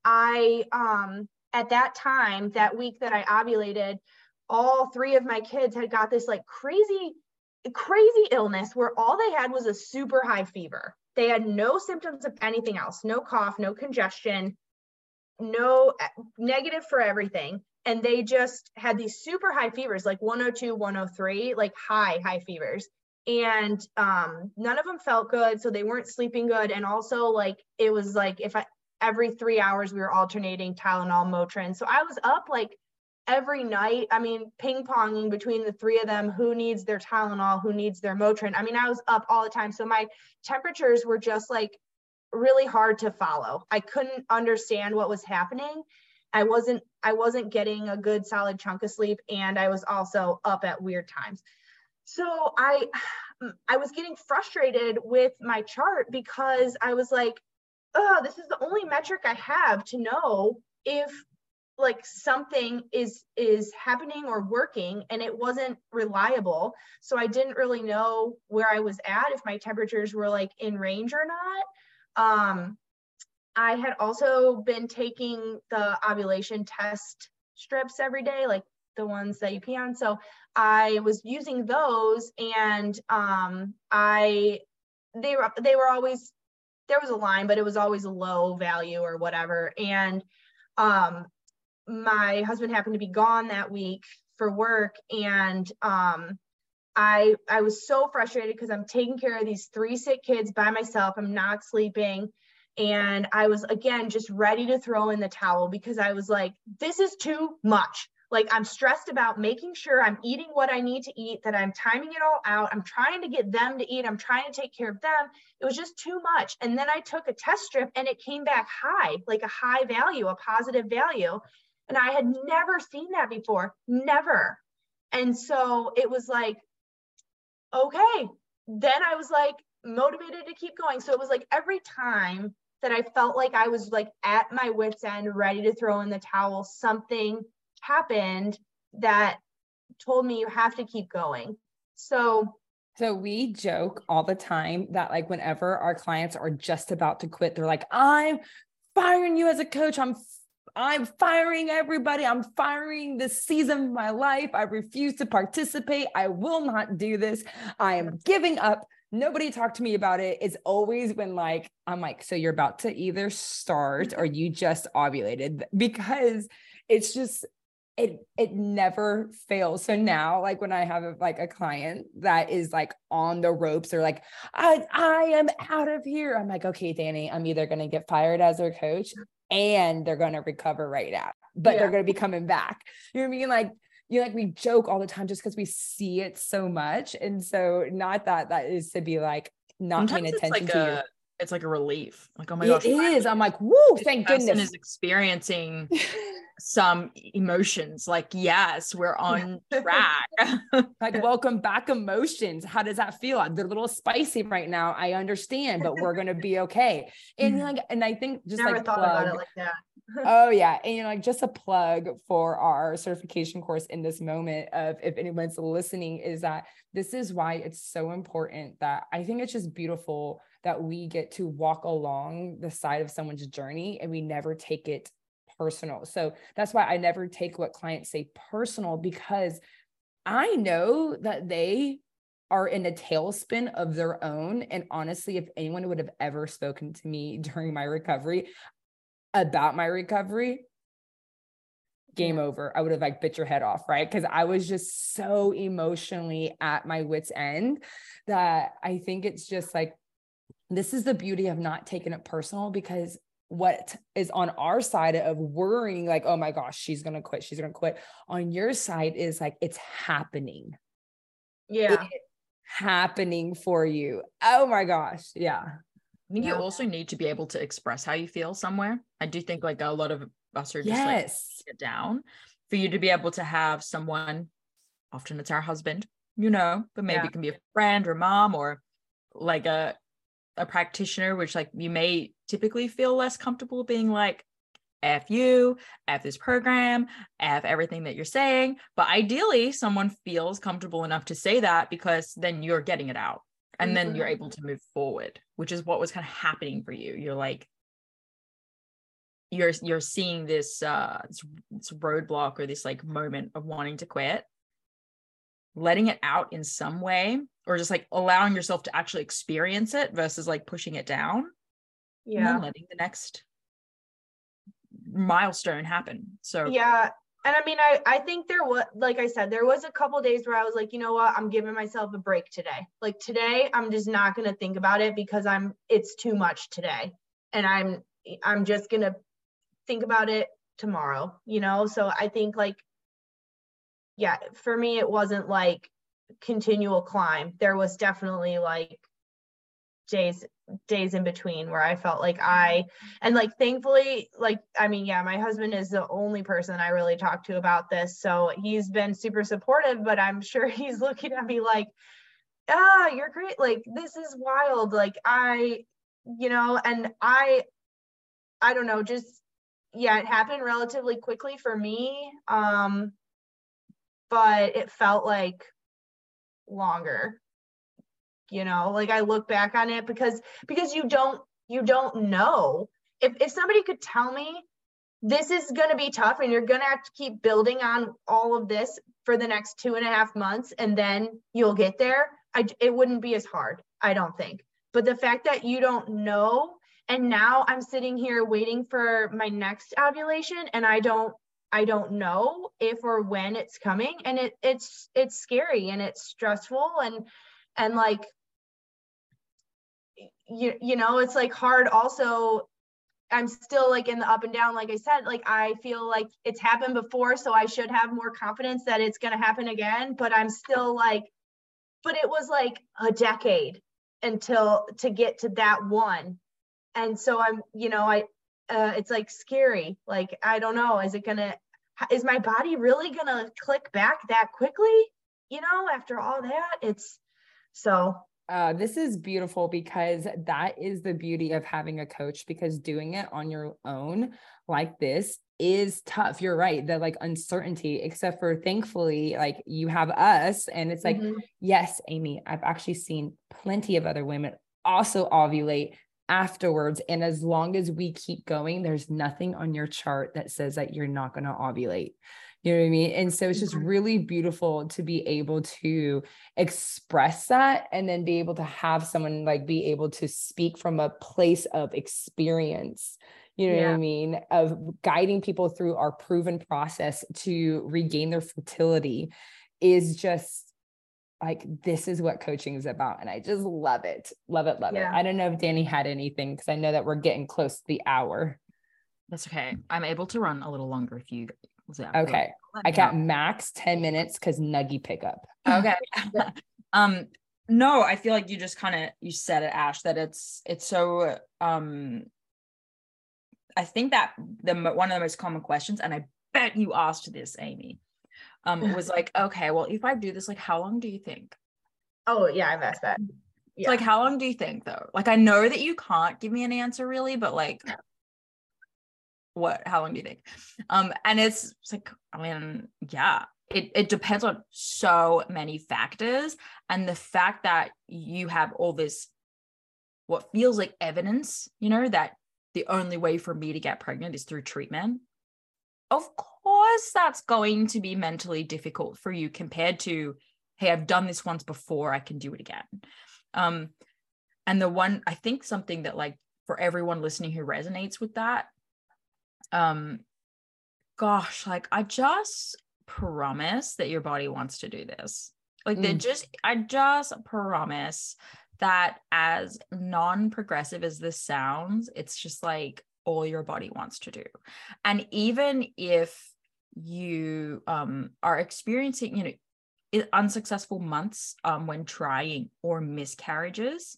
I um at that time, that week that I ovulated, all three of my kids had got this like crazy, crazy illness where all they had was a super high fever. They had no symptoms of anything else no cough, no congestion, no eh, negative for everything. And they just had these super high fevers, like 102, 103, like high, high fevers. And um, none of them felt good. So they weren't sleeping good. And also, like, it was like if I, every three hours we were alternating Tylenol, Motrin. So I was up like every night. I mean, ping ponging between the three of them who needs their Tylenol, who needs their Motrin. I mean, I was up all the time. So my temperatures were just like really hard to follow. I couldn't understand what was happening. I wasn't I wasn't getting a good solid chunk of sleep and I was also up at weird times. So I I was getting frustrated with my chart because I was like, oh, this is the only metric I have to know if like something is is happening or working and it wasn't reliable. So i didn't really know where i was at if my temperatures were like in range or not. Um i had also been taking the ovulation test strips every day like the ones that you pee on so i was using those and um i they were they were always there was a line, but it was always a low value or whatever. And um, my husband happened to be gone that week for work, and um, I I was so frustrated because I'm taking care of these three sick kids by myself. I'm not sleeping. And I was again just ready to throw in the towel because I was like, this is too much. Like I'm stressed about making sure I'm eating what I need to eat, that I'm timing it all out. I'm trying to get them to eat. I'm trying to take care of them. It was just too much. And then I took a test strip and it came back high, like a high value, a positive value. And I had never seen that before, never. And so it was like, okay. Then I was like motivated to keep going. So it was like every time that I felt like I was like at my wits' end, ready to throw in the towel, something happened that told me you have to keep going. So so we joke all the time that like whenever our clients are just about to quit, they're like, I'm firing you as a coach. I'm I'm firing everybody. I'm firing this season of my life. I refuse to participate. I will not do this. I am giving up. Nobody talked to me about it. It's always when like I'm like, so you're about to either start or you just ovulated because it's just it it never fails. So now, like when I have a, like a client that is like on the ropes, or like, I I am out of here. I'm like, okay, Dani, I'm either gonna get fired as their coach and they're gonna recover right now, but yeah. they're gonna be coming back. You know what I mean? Like you know, like we joke all the time just because we see it so much. And so not that that is to be like not Sometimes paying attention like to a, your it's like a relief. Like, oh my gosh. It is. I'm like, whoa, thank goodness. is experiencing some emotions like yes we're on track like welcome back emotions how does that feel they're a little spicy right now i understand but we're gonna be okay and like and i think just Never like thought plug, about it like that oh yeah and you know like just a plug for our certification course in this moment of if anyone's listening is that this is why it's so important that i think it's just beautiful that we get to walk along the side of someone's journey and we never take it personal. So that's why I never take what clients say personal because I know that they are in a tailspin of their own. And honestly, if anyone would have ever spoken to me during my recovery about my recovery, game over. I would have like bit your head off, right? Because I was just so emotionally at my wits' end that I think it's just like this is the beauty of not taking it personal because what is on our side of worrying like oh my gosh she's going to quit she's going to quit on your side is like it's happening yeah it's happening for you oh my gosh yeah I think yeah. you also need to be able to express how you feel somewhere. I do think like a lot of us are just yes. like down for you to be able to have someone, often it's our husband, you know, but maybe yeah. it can be a friend or mom or like a a practitioner, which like you may typically feel less comfortable being like, F you, F this program, F everything that you're saying. But ideally, someone feels comfortable enough to say that because then you're getting it out and mm-hmm. then you're mm-hmm. able to move forward, which is what was kind of happening for you. You're like, you're you're seeing this uh this, this roadblock or this like moment of wanting to quit letting it out in some way or just like allowing yourself to actually experience it versus like pushing it down yeah. and letting the next milestone happen. So yeah and i mean i i think there was like i said there was a couple days where i was like you know what? I'm giving myself a break today. Like today i'm just not going to think about it because i'm it's too much today and i'm i'm just going to think about it tomorrow you know? So i think like yeah for me it wasn't like continual climb. There was definitely like days days in between where I felt like I and like thankfully like I mean yeah my husband is the only person I really talk to about this so he's been super supportive but I'm sure he's looking at me like ah you're great like this is wild like I you know and I I don't know just yeah it happened relatively quickly for me um but it felt like longer you know like i look back on it because because you don't you don't know. If if somebody could tell me this is going to be tough and you're going to have to keep building on all of this for the next two and a half months and then you'll get there I, it wouldn't be as hard i don't think. But the fact that you don't know and now i'm sitting here waiting for my next ovulation and i don't i don't know if or when it's coming and it it's it's scary and it's stressful and and like you, you know it's like hard also i'm still like in the up and down like i said like i feel like it's happened before so i should have more confidence that it's going to happen again but i'm still like but it was like a decade until to get to that one. And so i'm you know i uh, it's like scary like i don't know is it gonna is my body really gonna click back that quickly you know after all that it's so uh, this is beautiful because that is the beauty of having a coach because doing it on your own like this is tough. You're right. The like uncertainty, except for thankfully, like you have us. And it's like, mm-hmm. yes, Amy, I've actually seen plenty of other women also ovulate afterwards. And as long as we keep going, there's nothing on your chart that says that you're not going to ovulate. You know what I mean? And so it's just mm-hmm. really beautiful to be able to express that and then be able to have someone like be able to speak from a place of experience. You know yeah. what I mean? Of guiding people through our proven process to regain their fertility is just like this is what coaching is about and i just love it love it love yeah. it i don't know if dani had anything because i know that we're getting close to the hour that's okay i'm able to run a little longer if you Okay. I got max 10 minutes because Nuggy pickup. Okay. um, no, I feel like you just kind of you said it, Ash, that it's it's so um I think that the one of the most common questions, and I bet you asked this, Amy, um, was like, okay, well, if I do this, like, how long do you think? Oh yeah, I've asked that. Yeah. Like, how long do you think though? Like, I know that you can't give me an answer really, but like, what how long do you think um and it's, it's like i mean yeah it, it depends on so many factors and the fact that you have all this what feels like evidence you know that the only way for me to get pregnant is through treatment of course that's going to be mentally difficult for you compared to hey i've done this once before i can do it again. Um and the one i think something that like for everyone listening who resonates with that um gosh like i just promise that your body wants to do this. Like mm. they just i just promise that as non-progressive as this sounds it's just like all your body wants to do. And even if you um are experiencing you know unsuccessful months um when trying or miscarriages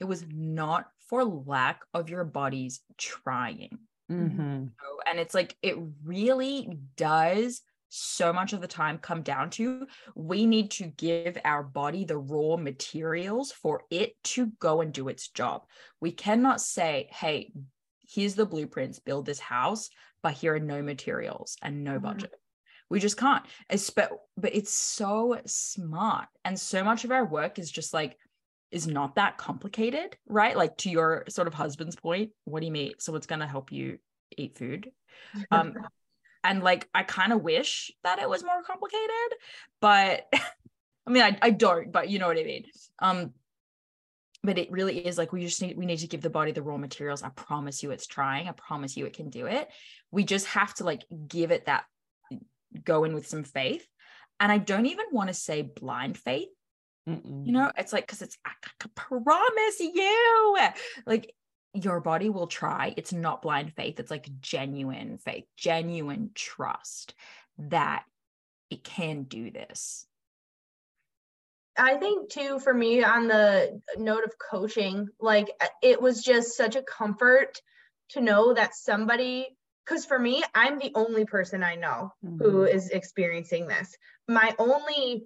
it was not for lack of your body's trying Mm-hmm. And it's like, it really does so much of the time come down to we need to give our body the raw materials for it to go and do its job. We cannot say, hey, here's the blueprints, build this house, but here are no materials and no mm-hmm. budget. We just can't. But it's so smart. And so much of our work is just like, is not that complicated, right? Like to your sort of husband's point, what do you mean? So it's going to help you eat food. Um, and like, I kind of wish that it was more complicated, but I mean, I, I don't, but you know what I mean? Um, but it really is like we just need we need to give the body the raw materials i promise you it's trying i promise you it can do it we just have to like give it that go in with some faith and i don't even want to say blind faith Mm-mm. You know, it's like because it's I, I promise you, like your body will try. It's not blind faith. It's like genuine faith, genuine trust that it can do this. I think too, for me, on the note of coaching, like it was just such a comfort to know that somebody, because for me, I'm the only person I know mm-hmm. who is experiencing this. My only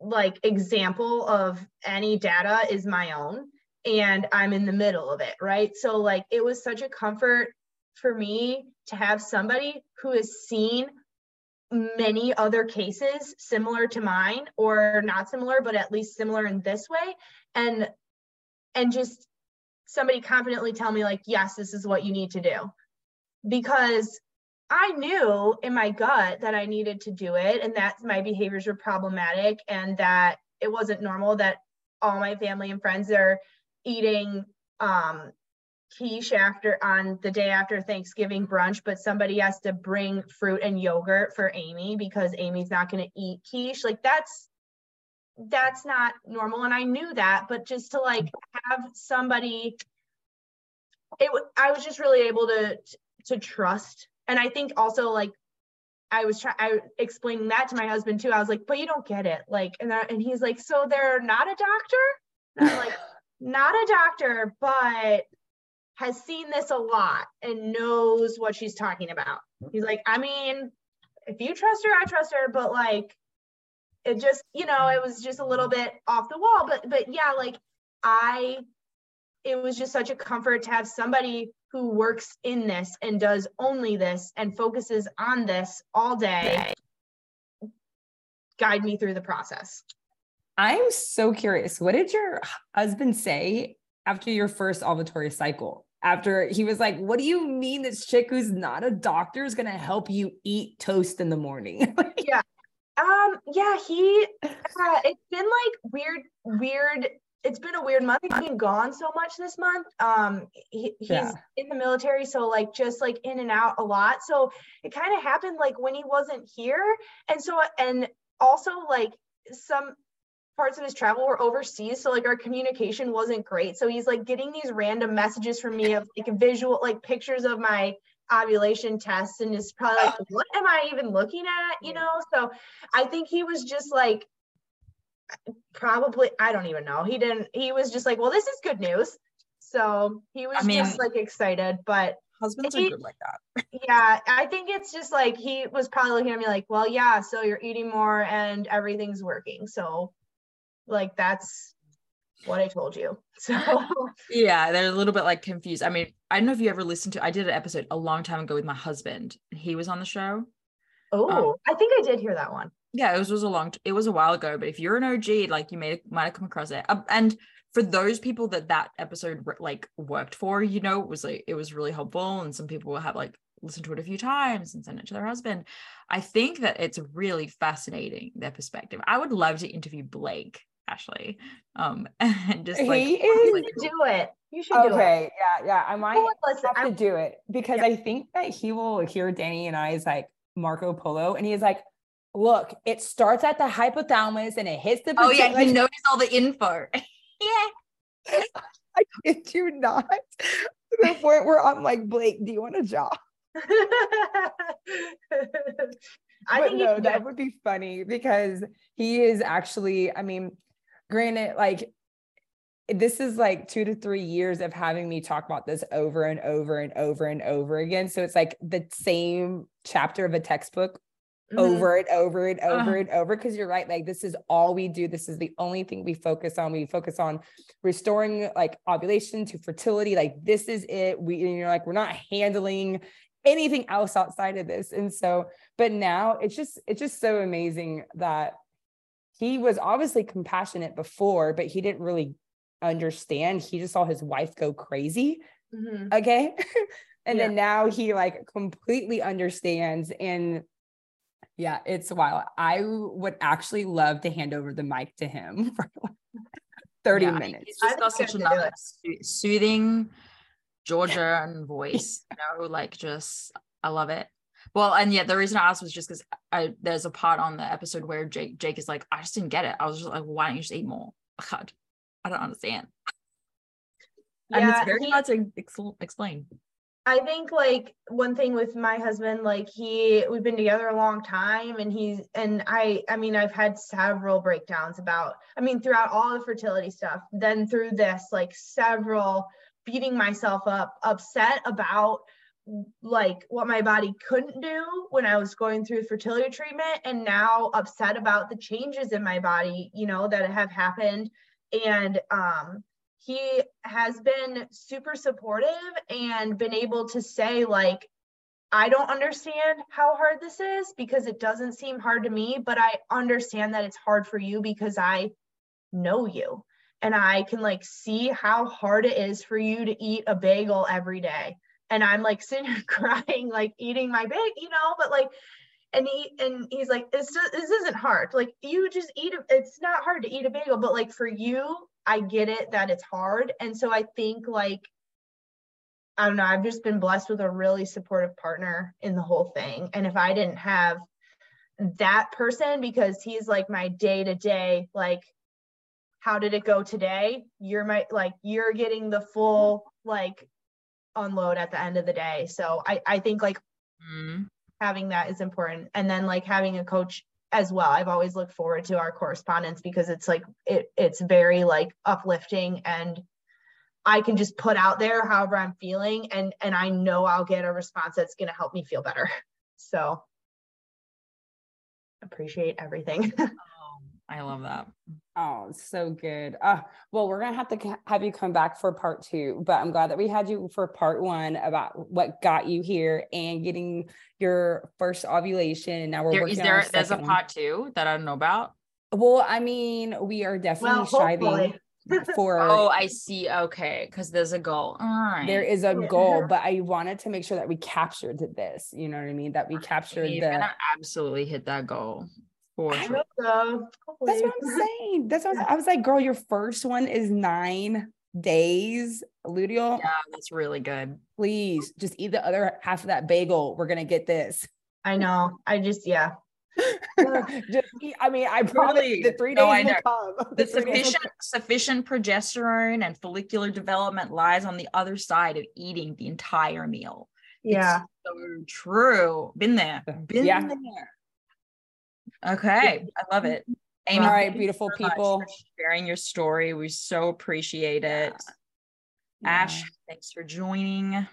like example of any data is my own and I'm in the middle of it, right? So like it was such a comfort for me to have somebody who has seen many other cases similar to mine or not similar but at least similar in this way. And and just somebody confidently tell me like yes this is what you need to do. Because I knew in my gut that I needed to do it and that my behaviors were problematic and that it wasn't normal that all my family and friends are eating um, quiche after on the day after Thanksgiving brunch, but somebody has to bring fruit and yogurt for Amy because Amy's not going to eat quiche. Like that's that's not normal and I knew that, but just to like have somebody it I was just really able to to trust. And I think also like I was trying, I explaining that to my husband too. I was like, but you don't get it. Like, and, that, and he's like, so they're not a doctor? And I'm like, not a doctor, but has seen this a lot and knows what she's talking about. He's like, I mean, if you trust her, I trust her, but like, it just, you know, it was just a little bit off the wall. But, but yeah, like, I, it was just such a comfort to have somebody who works in this and does only this and focuses on this all day guide me through the process. I'm so curious. What did your husband say after your first ovulatory cycle? After he was like, What do you mean this chick who's not a doctor is going to help you eat toast in the morning? yeah. Um, yeah, he, uh, it's been like weird, weird it's been a weird month. He's been gone so much this month. Um, he, he's yeah. in the military, so like just like in and out a lot. So it kind of happened like when he wasn't here, and so and also like some parts of his travel were overseas, so like our communication wasn't great. So he's like getting these random messages from me of like visual, like pictures of my ovulation tests, and is probably like, what am I even looking at? You know. So I think he was just like probably I don't even know. He didn't he was just like, well, this is good news. So he was I mean, just like excited, but husbands he, are good like that. yeah, I think it's just like he was probably looking at me like, well, yeah, so you're eating more and everything's working. So like that's what I told you. So yeah, they're a little bit like confused. I mean, I don't know if you ever listened to I did an episode a long time ago with my husband. He was on the show. Oh, um, I think I did hear that one yeah, it was, was a long, it was a while ago, but if you're an OG, like you may might have come across it. Um, and for those people that that episode like worked for, you know, it was like it was really helpful, and some people will have like listened to it a few times and send it to their husband. I think that it's really fascinating their perspective. I would love to interview Blake actually, um, and just like he is do it. You should do it. okay, yeah, yeah. I might listen, have I'm, to do it because yeah. I think that he will hear Dani and I I's like Marco Polo, and he's like, look, it starts at the hypothalamus and it hits the. Oh yeah, he knows all the info. yeah. I kid you not. To the point where I'm like, Blake, do you want a job? I but no, that would be funny because he is actually, I mean, granted, like this is like two to three years of having me talk about this over and over and over and over again. So it's like the same chapter of a textbook mm-hmm. over and over and over uh-huh. and over because you're right like this is all we do this is the only thing we focus on we focus on restoring like ovulation to fertility like this is it we and you're like we're not handling anything else outside of this and so but now it's just it's just so amazing that he was obviously compassionate before but he didn't really understand he just saw his wife go crazy mm-hmm. okay and yeah. then now he like completely understands and yeah, it's wild. I would actually love to hand over the mic to him for 30 yeah, minutes. He's just got such a soothing Georgian voice, you know, like just I love it. Well, and yeah, the reason I asked was just because I there's a part on the episode where Jake Jake is like, I just didn't get it. I was just like, why don't you just eat more? God, I don't understand. Yeah, and it's very he, hard to ex- explain. I think like one thing with my husband, like he, we've been together a long time and he's, and I, I mean, I've had several breakdowns about, I mean, throughout all the fertility stuff, then through this, like several beating myself up, upset about like what my body couldn't do when I was going through fertility treatment and now upset about the changes in my body, you know, that have happened. And, um, he has been super supportive and been able to say like I don't understand how hard this is because it doesn't seem hard to me, but I understand that it's hard for you because I know you and I can like see how hard it is for you to eat a bagel every day. And I'm like sitting here crying, like eating my bagel, you know, but like, and he and he's like, this this isn't hard. Like you just eat it. It's not hard to eat a bagel, but like for you, I get it that it's hard. And so I think like I don't know, I've just been blessed with a really supportive partner in the whole thing. And if I didn't have that person because he's like my day to day like how did it go today you're my like you're getting the full like unload at the end of the day so i i think like mm. having that is important and then like having a coach as well i've always looked forward to our correspondence because it's like it it's very like uplifting and i can just put out there however i'm feeling and and i know i'll get a response that's going to help me feel better so appreciate everything. I love that. Oh, so good. Uh, well, we're gonna have to have you come back for part two, but I'm glad that we had you for part one about what got you here and getting your first ovulation. Now we're there, working. Is there? there's a part two that I don't know about. Well, I mean, we are definitely well, striving for oh i see okay because there's a goal all right there is a goal but i wanted to make sure that we captured this you know what i mean that we captured You're the gonna absolutely hit that goal for I sure. So. that's what i'm saying that's what i was like girl your first one is nine days luteal yeah that's really good please just eat the other half of that bagel we're gonna get this i know i just yeah just, I mean, I promise really? the three days no, will come. The, the sufficient sufficient progesterone and follicular development lies on the other side of eating the entire meal. Yeah, it's so true. Been there. Been yeah. there. Okay, I love it. Amy, all right, beautiful so people, sharing your story. We so appreciate it. Yeah. Ash, thanks for joining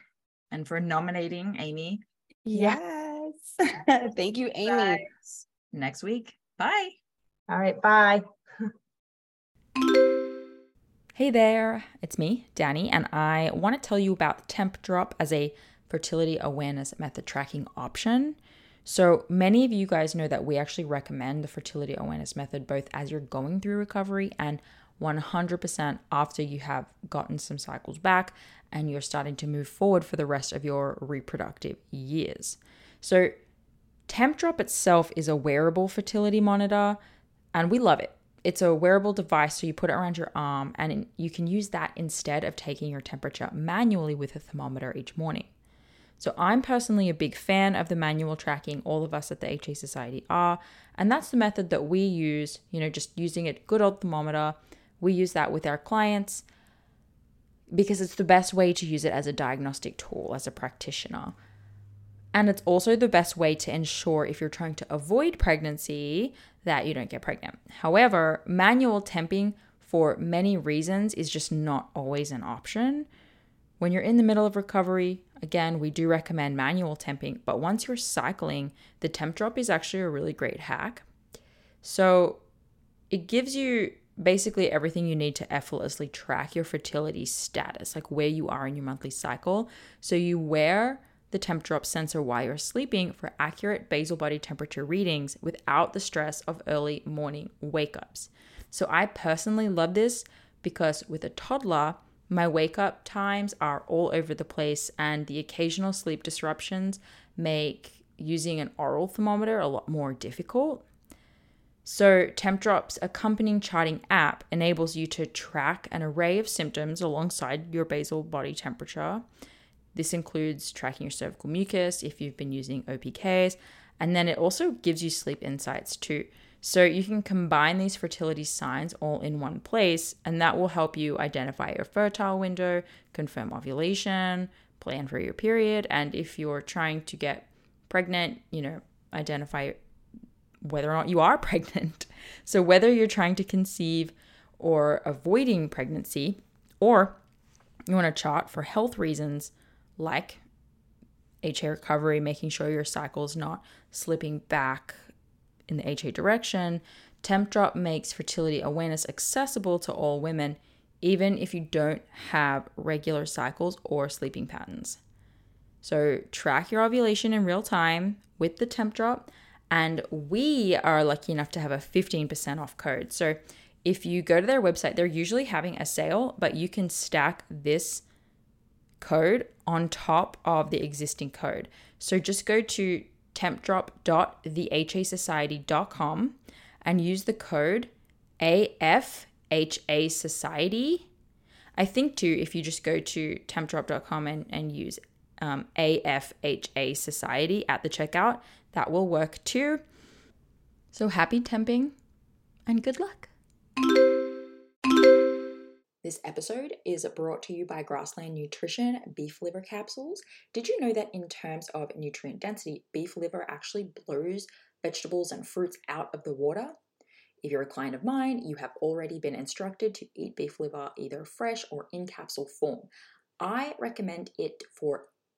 and for nominating Amy. Yes, Thank you, Amy. Next week. Bye. All right. Bye. hey there. It's me, Dani, and I want to tell you about Tempdrop as a fertility awareness method tracking option. So, many of you guys know that we actually recommend the fertility awareness method both as you're going through recovery and 100% after you have gotten some cycles back and you're starting to move forward for the rest of your reproductive years. So, Tempdrop itself is a wearable fertility monitor, and we love it. It's a wearable device, so you put it around your arm, and you can use that instead of taking your temperature manually with a thermometer each morning. So, I'm personally a big fan of the manual tracking, all of us at the HA Society are, and that's the method that we use, you know, just using a good old thermometer. We use that with our clients because it's the best way to use it as a diagnostic tool as a practitioner. And it's also the best way to ensure if you're trying to avoid pregnancy that you don't get pregnant. However, manual temping for many reasons is just not always an option. When you're in the middle of recovery, again, we do recommend manual temping, but once you're cycling, the Tempdrop is actually a really great hack. So it gives you basically everything you need to effortlessly track your fertility status, like where you are in your monthly cycle. So you wear the Tempdrop sensor while you're sleeping for accurate basal body temperature readings without the stress of early morning wake ups. So I personally love this because with a toddler, my wake up times are all over the place, and the occasional sleep disruptions make using an oral thermometer a lot more difficult. So, Tempdrop's accompanying charting app enables you to track an array of symptoms alongside your basal body temperature this includes tracking your cervical mucus if you've been using OPKs, and then it also gives you sleep insights too. So you can combine these fertility signs all in one place, and that will help you identify your fertile window, confirm ovulation, plan for your period, and if you're trying to get pregnant, you know, identify whether or not you are pregnant. So whether you're trying to conceive or avoiding pregnancy, or you want to chart for health reasons, like HA recovery, making sure your cycle is not slipping back in the HA direction, Tempdrop makes fertility awareness accessible to all women, even if you don't have regular cycles or sleeping patterns. So, track your ovulation in real time with the Tempdrop, and we are lucky enough to have a 15% off code. So, if you go to their website, they're usually having a sale, but you can stack this code on top of the existing code. So just go to tempdrop.thehasociety.com and use the code AFHA Society I think too, if you just go to tempdrop.com and, and use um, AFHA Society at the checkout, that will work too. So happy temping and good luck. This episode is brought to you by Grassland Nutrition beef liver capsules. Did you know that in terms of nutrient density, beef liver actually blows vegetables and fruits out of the water? If you're a client of mine, you have already been instructed to eat beef liver either fresh or in capsule form. I recommend it for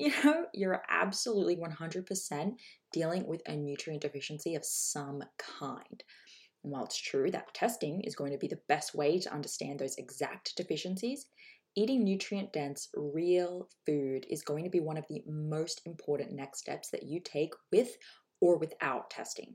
you know you're absolutely 100% dealing with a nutrient deficiency of some kind. And while it's true that testing is going to be the best way to understand those exact deficiencies eating nutrient dense real food is going to be one of the most important next steps that you take with or without testing